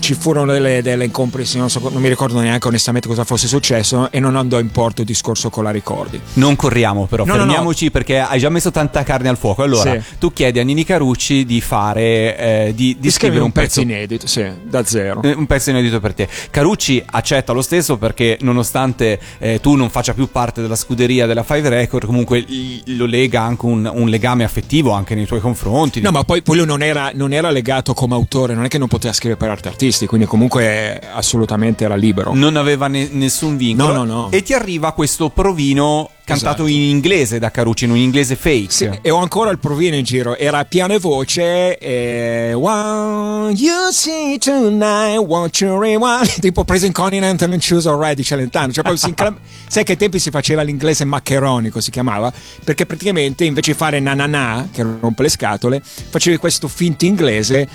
ci furono delle, delle incomprensioni, non, so- non mi ricordo neanche onestamente cosa fosse successo e non andò in porto il discorso con la ricordi. Non corriamo però, No, no, no. fermiamoci perché hai già messo tanta carne al fuoco. Allora, Sì. tu chiedi a Nini Carucci di fare, eh, di, di scrivere un pezzo inedito, sì, da zero. Eh, un pezzo inedito per te. Carucci accetta lo stesso perché nonostante eh, tu non faccia più parte della scuderia della Five Record, comunque lo lega anche un, un legame affettivo anche nei tuoi confronti. No, ma poi, poi lui non era, non era legato come autore, non è che non poteva scrivere per altri artisti, quindi comunque assolutamente era libero. Non aveva ne- nessun vincolo. No, no, no. E ti arriva questo provino cantato Esatto. in inglese da Carucci, in un inglese fake. Sì, e ho ancora il provino in giro, era piano e voce e One you see tonight, won't you rewind tipo preso in Continent and choose already di Celentano cioè proprio si incla- sai che ai tempi si faceva l'inglese maccheronico si chiamava perché praticamente invece di fare na na na che rompe le scatole facevi questo finto inglese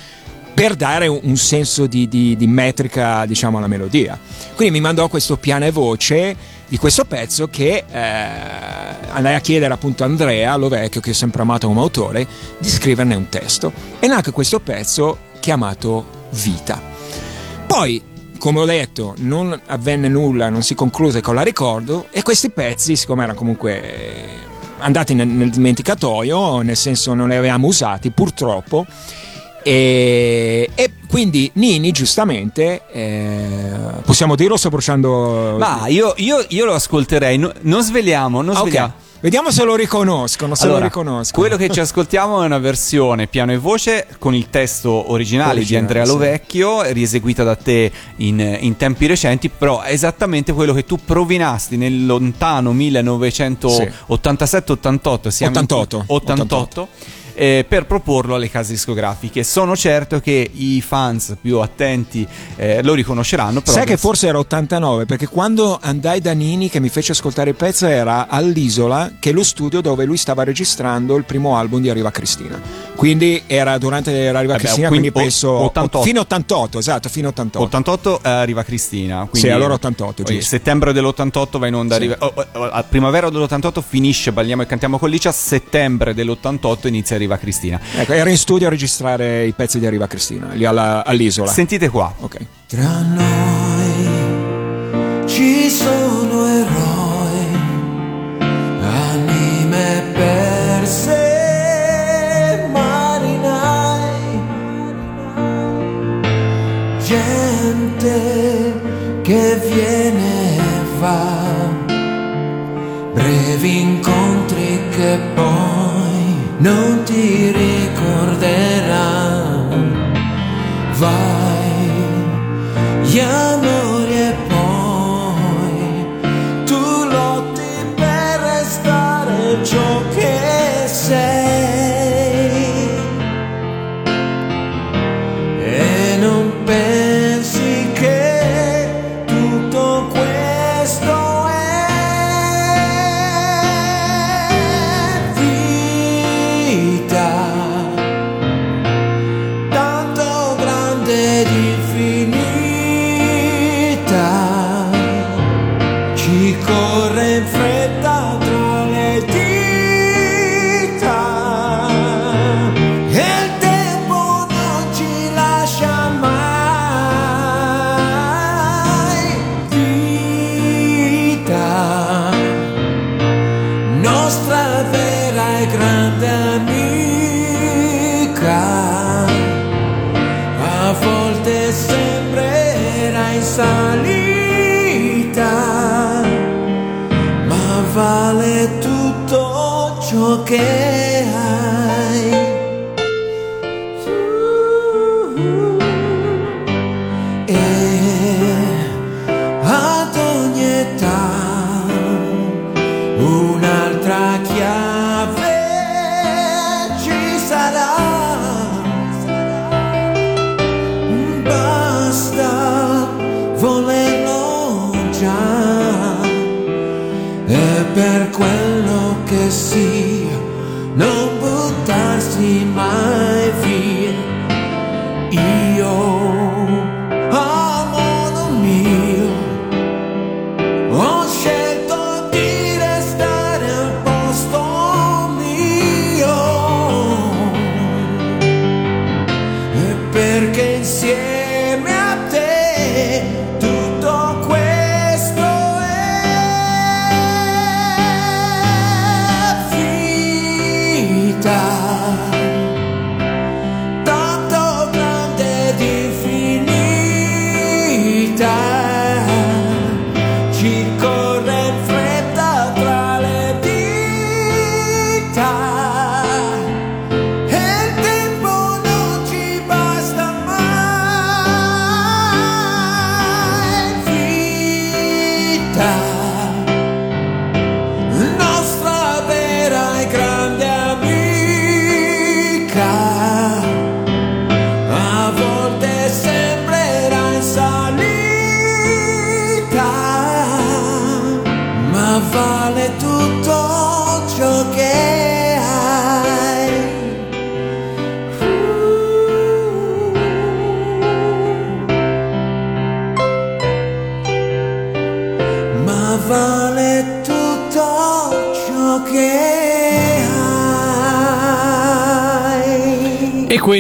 per dare un, senso di, di- di metrica diciamo alla melodia. Quindi mi mandò questo piano e voce di questo pezzo che eh, andai a chiedere appunto a Andrea Lovecchio che ho sempre amato come autore di scriverne un testo. E nacque questo pezzo chiamato Vita. Poi come ho detto non avvenne nulla non si concluse con la ricordo e questi pezzi siccome erano comunque eh, andati nel, nel dimenticatoio nel senso non li avevamo usati purtroppo e, e quindi Nini giustamente eh, possiamo dirlo sto bruciando Ma io, io- io lo ascolterei. No- non sveliamo, non Ah, ok. sveliamo. Vediamo se lo riconoscono, se Allora, lo riconoscono. quello che ci ascoltiamo è una versione piano e voce con il testo originale, di Originale, Andrea sì. Lovecchio, rieseguita da te in, in tempi recenti, però è esattamente quello che tu provinasti nel lontano 1987-88, siamo in- 88, 88, eh, per proporlo alle case discografiche. Sono certo che i fans più attenti eh, lo riconosceranno. Però Sai che forse era 89 perché quando andai da Nini che mi fece ascoltare il pezzo era all'Isola che è lo studio dove lui stava registrando il primo album di Arriva Cristina quindi era durante Arriva Eh beh, Cristina quindi quindi, penso 88. fino a 88 esatto fino a 88 88 eh, arriva Cristina. Quindi, Sì, allora 88, poi giusto. Settembre dell'88 va in onda. Sì. arriva- oh, oh, oh, a primavera dell'88 finisce Balliamo e cantiamo con Licia. Settembre dell'88 inizia Arriva Cristina. ecco era in studio a registrare i pezzi di Arriva Cristina lì alla- all'Isola Sentite qua. ok Tra noi ci sono eroi, anime perse, marinai, gente che viene e va, brevi incontri che poi non ti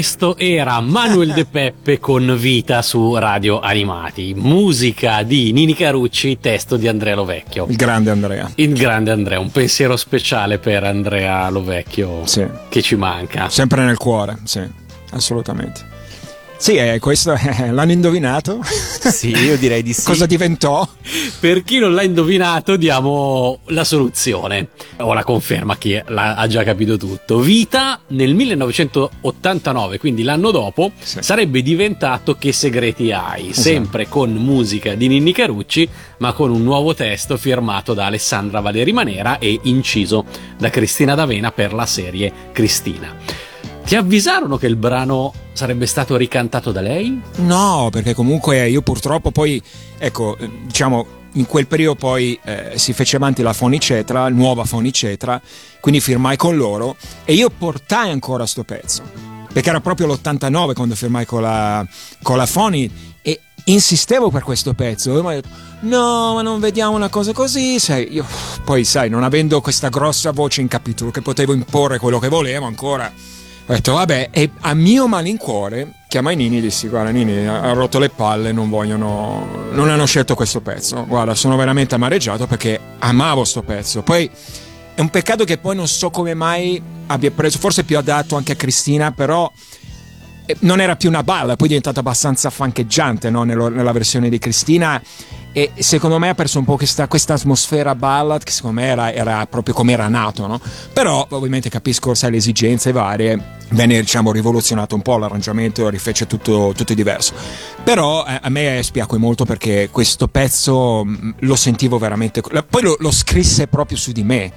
questo era Manuel De Peppe con Vita su Radio Animati, musica di Nini Carucci, testo di Andrea Lovecchio. Il grande Andrea. Il grande Andrea, un pensiero speciale per Andrea Lovecchio Sì. che ci manca. Sempre nel cuore, sì, assolutamente. Sì, eh, questo eh, l'hanno indovinato. Sì, io direi di sì. Cosa diventò? Per chi non l'ha indovinato, diamo la soluzione o la conferma chi l'ha, ha già capito tutto. Vita nel 1989, quindi l'anno dopo, Sì. sarebbe diventato Che segreti hai? Sempre con musica di Ninni Carucci, ma con un nuovo testo firmato da Alessandra Valeri Manera e inciso da Cristina D'Avena per la serie Cristina. Ti avvisarono che il brano sarebbe stato ricantato da lei? No, perché comunque io purtroppo poi, ecco, diciamo, in quel periodo poi eh, si fece avanti la Fonicetra, nuova Fonicetra, quindi firmai con loro e io portai ancora sto pezzo, perché era proprio l'89 quando firmai con la, con la Foni e insistevo per questo pezzo. E mi no, ma non vediamo una cosa così, sai, io poi sai, non avendo questa grossa voce in capitolo che potevo imporre quello che volevo ancora ho detto vabbè e a mio malincuore chiamai Nini e dissi guarda Nini ha rotto le palle non vogliono non hanno scelto questo pezzo guarda sono veramente amareggiato perché amavo sto pezzo poi è un peccato che poi non so come mai abbia preso forse più adatto anche a Cristina però eh, non era più una balla poi è diventata abbastanza fancheggiante no? Nella versione di Cristina e secondo me ha perso un po' questa, questa atmosfera ballad che secondo me era, era proprio come era nato, no? Però ovviamente capisco, sai, le esigenze varie, venne diciamo rivoluzionato un po' l'arrangiamento, rifece tutto, tutto diverso. Però eh, a me spiacque molto perché questo pezzo mh, lo sentivo veramente, poi lo, lo scrisse proprio su di me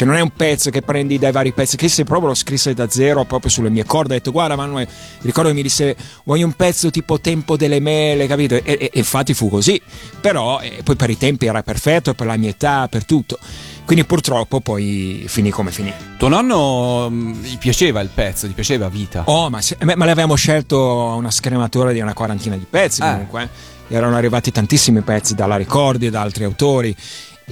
cioè non è un pezzo che prendi dai vari pezzi, che se proprio lo scrisse da zero proprio sulle mie corde, ho detto guarda Manuel, ricordo che mi disse voglio un pezzo tipo Tempo delle mele, capito? E, e, infatti fu così, però eh, poi per i tempi era perfetto, per la mia età, per tutto. Quindi purtroppo poi finì come finì. Tuo nonno mh, gli piaceva il pezzo, gli piaceva vita. Oh, ma, se, ma l'avevamo scelto una scrematura di una quarantina di pezzi Eh. comunque. Erano arrivati tantissimi pezzi dalla Ricordi e da altri autori.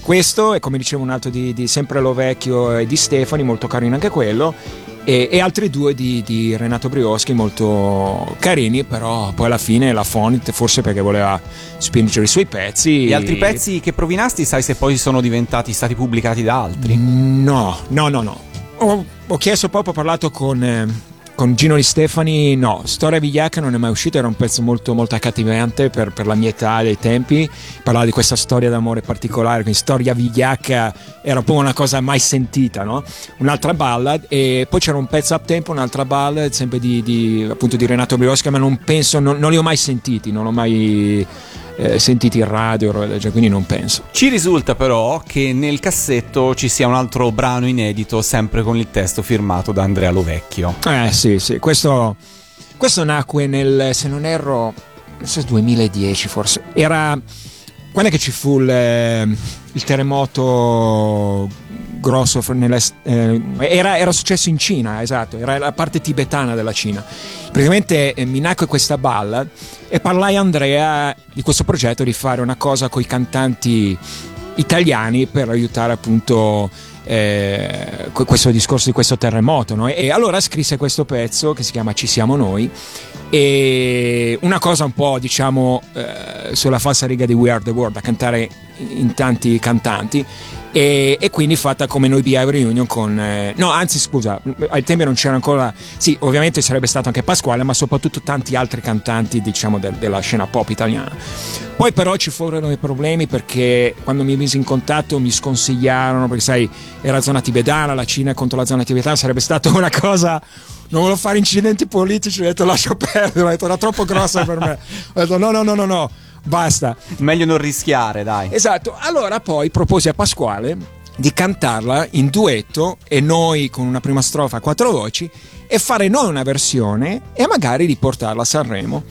Questo è come dicevo un altro di, di sempre Lo Vecchio e di Stefani, molto carino anche quello. E, e altri due di, di Renato Brioschi molto carini, però poi alla fine la Fonit, forse perché voleva spingere i suoi pezzi. Gli altri pezzi che provinasti, sai se poi sono diventati stati pubblicati da altri? No, no, no, no. Ho, ho chiesto proprio, ho parlato con, eh, con Gino Di Stefani, no, Storia Vigliacca non è mai uscito, era un pezzo molto, molto accattivante per, per la mia età dei tempi, parlava di questa storia d'amore particolare, quindi Storia Vigliacca era proprio una cosa mai sentita, no? Un'altra ballad e poi c'era un pezzo up tempo, un'altra ballad sempre di, di, appunto di Renato Briosca, ma non penso, non, non li ho mai sentiti, non ho mai eh, sentiti in radio, quindi non penso. Ci risulta però che nel cassetto ci sia un altro brano inedito, sempre con il testo firmato da Andrea Lovecchio. Eh sì, sì, questo, questo nacque nel, se non erro, so, 2010 forse. Era quando è che ci fu il, il terremoto grosso eh, era, era, successo in Cina, esatto, era la parte tibetana della Cina. Praticamente eh, mi nacque questa ballad e parlai a Andrea di questo progetto di fare una cosa con i cantanti italiani per aiutare appunto eh, questo discorso di questo terremoto. No? E allora scrisse questo pezzo che si chiama Ci siamo noi e una cosa un po' diciamo eh, sulla falsa riga di We Are the World da cantare in tanti cantanti e, e, quindi fatta come noi BI Reunion con eh, no anzi scusa ai tempi non c'era ancora sì ovviamente sarebbe stato anche Pasquale ma soprattutto tanti altri cantanti diciamo de, della scena pop italiana. Poi però ci furono dei problemi perché quando mi misi in contatto mi sconsigliarono perché sai era zona tibetana la Cina contro la zona tibetana sarebbe stata una cosa non volevo fare incidenti politici ho detto lascio perdere ho detto era troppo grossa per me. Ho detto no no no no no basta. Meglio non rischiare, dai. Esatto. Allora poi proposi a Pasquale di cantarla in duetto e noi con una prima strofa a quattro voci e fare noi una versione e magari riportarla a Sanremo.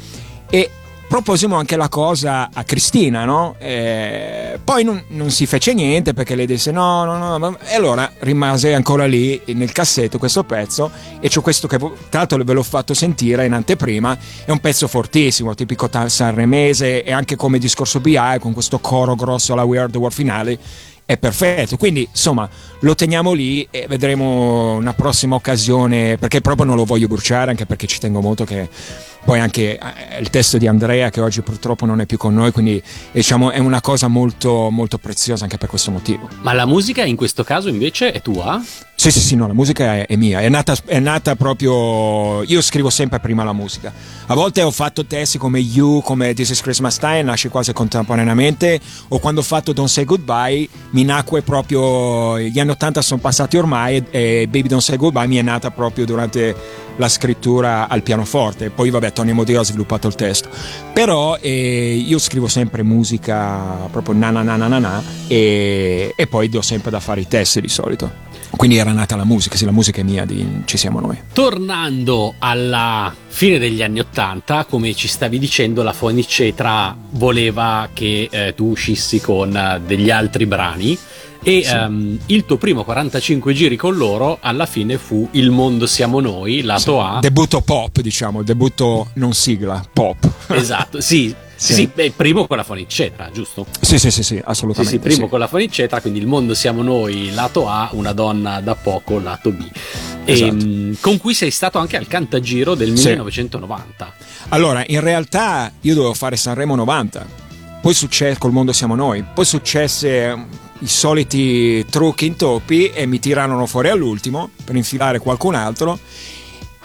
E proposimo anche la cosa a Cristina, no? E poi non, non, si fece niente perché lei disse no, no, no, e allora rimase ancora lì nel cassetto questo pezzo e c'ho questo che tra l'altro ve l'ho fatto sentire in anteprima, è un pezzo fortissimo, tipico sanremese e anche come discorso BI con questo coro grosso alla We Are The World finale è perfetto. Quindi, insomma, lo teniamo lì e vedremo una prossima occasione. Perché proprio non lo voglio bruciare, anche perché ci tengo molto che poi anche eh, il testo di Andrea, che oggi purtroppo non è più con noi, quindi diciamo è una cosa molto, molto preziosa anche per questo motivo. Ma la musica in questo caso invece è tua? Sì, sì, sì, no, la musica è, è mia, è nata, è nata, proprio. Io scrivo sempre prima la musica. A volte ho fatto testi come You, come This is Christmas Time, nasce quasi contemporaneamente, o quando ho fatto Don't Say Goodbye, mi nacque proprio. Gli anni 80 sono passati ormai e Baby Don't Say Goodbye mi è nata proprio durante la scrittura al pianoforte. Poi, vabbè, Tony Modio ha sviluppato il testo. Però eh, io scrivo sempre musica proprio na na na na na, na e, e poi do sempre da fare i testi di solito. Quindi era nata la musica, sì, la musica è mia, di Ci siamo noi. Tornando alla fine degli anni Ottanta, come ci stavi dicendo, la Fonicetra voleva che eh, tu uscissi con uh, degli altri brani. E sì. um, il tuo primo 45 giri con loro alla fine fu Il mondo siamo noi, lato sì. A. Debutto pop, diciamo, debutto non sigla, pop. Esatto, sì. Sì, sì beh, primo con la Fonicetra, giusto? Sì, sì, sì, sì assolutamente. Sì, sì primo con la Fonicetra, quindi il mondo siamo noi, lato A, una donna da poco, lato B. Esatto. E, con cui sei stato anche al Cantagiro del 1990. Allora, in realtà io dovevo fare Sanremo 90, poi successe col mondo siamo noi, poi successe i soliti trucchi intoppi e mi tirarono fuori all'ultimo per infilare qualcun altro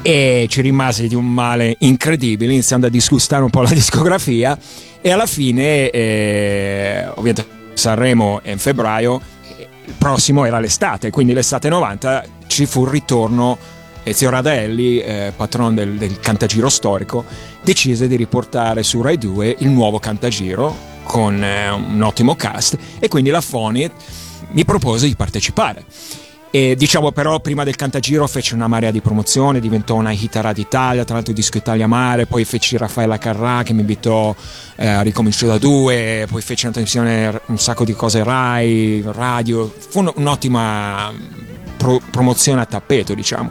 e ci rimase di un male incredibile, iniziando a disgustare un po' la discografia e alla fine, eh, ovviamente Sanremo è in febbraio, il prossimo era l'estate, quindi l'estate 90 ci fu il ritorno e Zio Radelli, eh, patron del, del Cantagiro storico, decise di riportare su Rai 2 il nuovo Cantagiro con eh, un ottimo cast e quindi la Foni mi propose di partecipare. E diciamo però prima del Cantagiro fece una marea di promozione, diventò una hit d'Italia, tra l'altro disco Italia Mare, poi feci Raffaella Carrà che mi invitò eh, a ricominciare da due, poi fece una trasmissione, un sacco di cose Rai, radio, fu un'ottima pro- promozione a tappeto diciamo.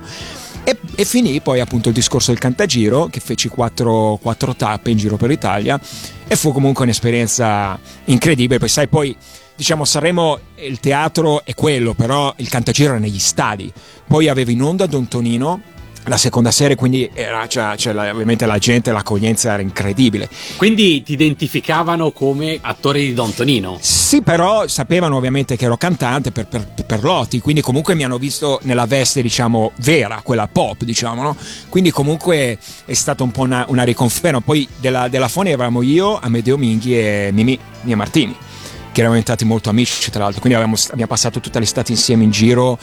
E, e, finì poi appunto il discorso del Cantagiro che feci quattro, quattro tappe in giro per l'Italia e fu comunque un'esperienza incredibile, poi sai poi diciamo Sanremo il teatro è quello, però il Cantagiro era negli stadi. Poi avevo in onda Don Tonino la seconda serie, quindi era, cioè, cioè, ovviamente la gente, l'accoglienza era incredibile. Quindi ti identificavano come attore di Don Tonino? Sì, però sapevano ovviamente che ero cantante per, per, per Lotti, quindi comunque mi hanno visto nella veste, diciamo, vera, quella pop, diciamo, no? Quindi comunque è stata un po' una, una riconferma. Poi della, della Foni eravamo io, Amedeo Minghi e Mimi, Mia Martini che eravamo diventati molto amici tra l'altro, quindi abbiamo, abbiamo passato tutta l'estate insieme in giro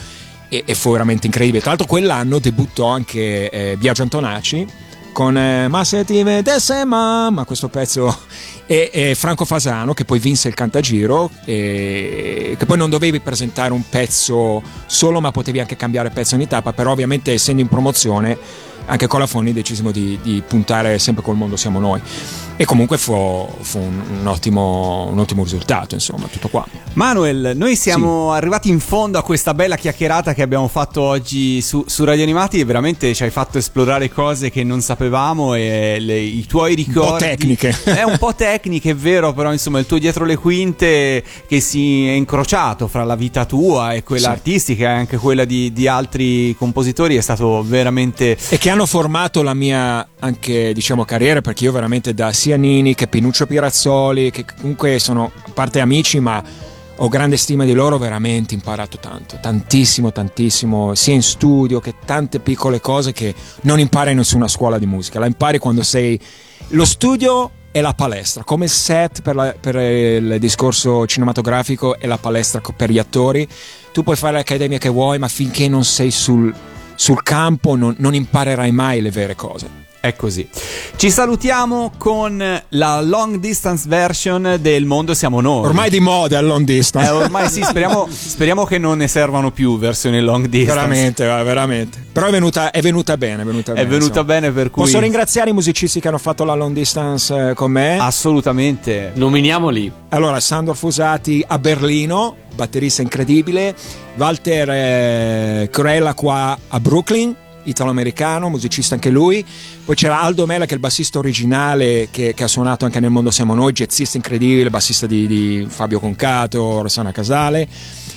e, e, fu veramente incredibile. Tra l'altro quell'anno debuttò anche eh, Biagio Antonacci con eh, Ma se ti vedesse mamma, questo pezzo, e, e, Franco Fasano che poi vinse il Cantagiro, e, che poi non dovevi presentare un pezzo solo ma potevi anche cambiare pezzo ogni tappa, però ovviamente essendo in promozione anche con la Fonni decisimo di, di puntare sempre col mondo siamo noi e comunque fu, fu un, un, ottimo, un, ottimo, risultato, insomma, tutto qua. Manuel, noi siamo sì. arrivati in fondo a questa bella chiacchierata che abbiamo fatto oggi su, su Radio Animati e veramente ci hai fatto esplorare cose che non sapevamo e le, i tuoi ricordi... Un po' tecniche. È un po' tecniche, è vero, però insomma il tuo dietro le quinte che si è incrociato fra la vita tua e quella sì. artistica e anche quella di, di altri compositori è stato veramente... E che hanno formato la mia anche, diciamo, carriera perché io veramente da sia Nini che Pinuccio Pirazzoli, che comunque sono a parte amici, ma ho grande stima di loro, veramente imparato tanto, tantissimo, tantissimo, sia in studio che tante piccole cose che non impari in nessuna scuola di musica, la impari quando sei... Lo studio è la palestra, come set per, la, per il discorso cinematografico e la palestra per gli attori, tu puoi fare l'accademia che vuoi, ma finché non sei sul, sul campo non, non imparerai mai le vere cose. È così. Ci salutiamo con la long distance version del Mondo Siamo Noi. Ormai di moda il long distance. Eh, ormai sì, speriamo, speriamo, che non ne servano più versioni long distance. Veramente, veramente. Però è venuta, è venuta bene. È venuta, bene, è venuta bene, per cui. Posso ringraziare i musicisti che hanno fatto la long distance eh, con me? Assolutamente. Nominiamoli. Allora, Sandor Fusati a Berlino, batterista incredibile. Walter eh, Corella qua a Brooklyn italo-americano, musicista anche lui. Poi c'era Aldo Mela che è il bassista originale che, che ha suonato anche nel Mondo Siamo Noi, jazzista incredibile, bassista di, di Fabio Concato, Rossana Casale.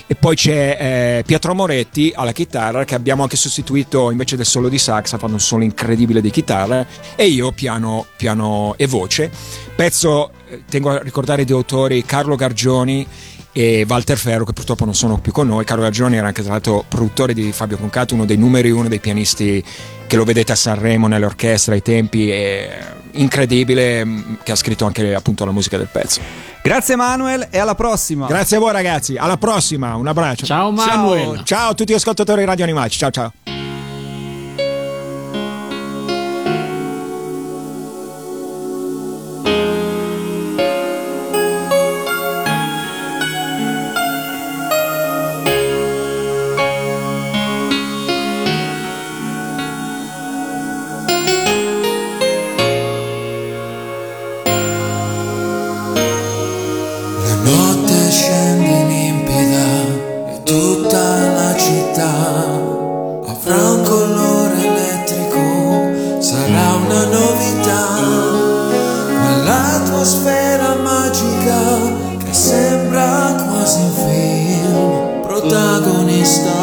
E poi c'è eh, Pietro Moretti alla chitarra che abbiamo anche sostituito invece del solo di sax, ha fatto un solo incredibile di chitarra e io piano, piano e voce. Pezzo, eh, tengo a ricordare di autori Carlo Gargioni e Walter Ferro che purtroppo non sono più con noi. Carlo Ragioni era anche tra l'altro produttore di Fabio Concato, uno dei numeri uno dei pianisti che lo vedete a Sanremo nelle orchestre ai tempi, incredibile, mm, che ha scritto anche appunto la musica del pezzo. Grazie Manuel e alla prossima. Grazie a voi ragazzi, alla prossima, un abbraccio. Ciao Manuel. Ciao, ciao a tutti gli ascoltatori Radio Animaci, ciao ciao. un colore elettrico, sarà una novità, ma l'atmosfera magica che sembra quasi un film, protagonista.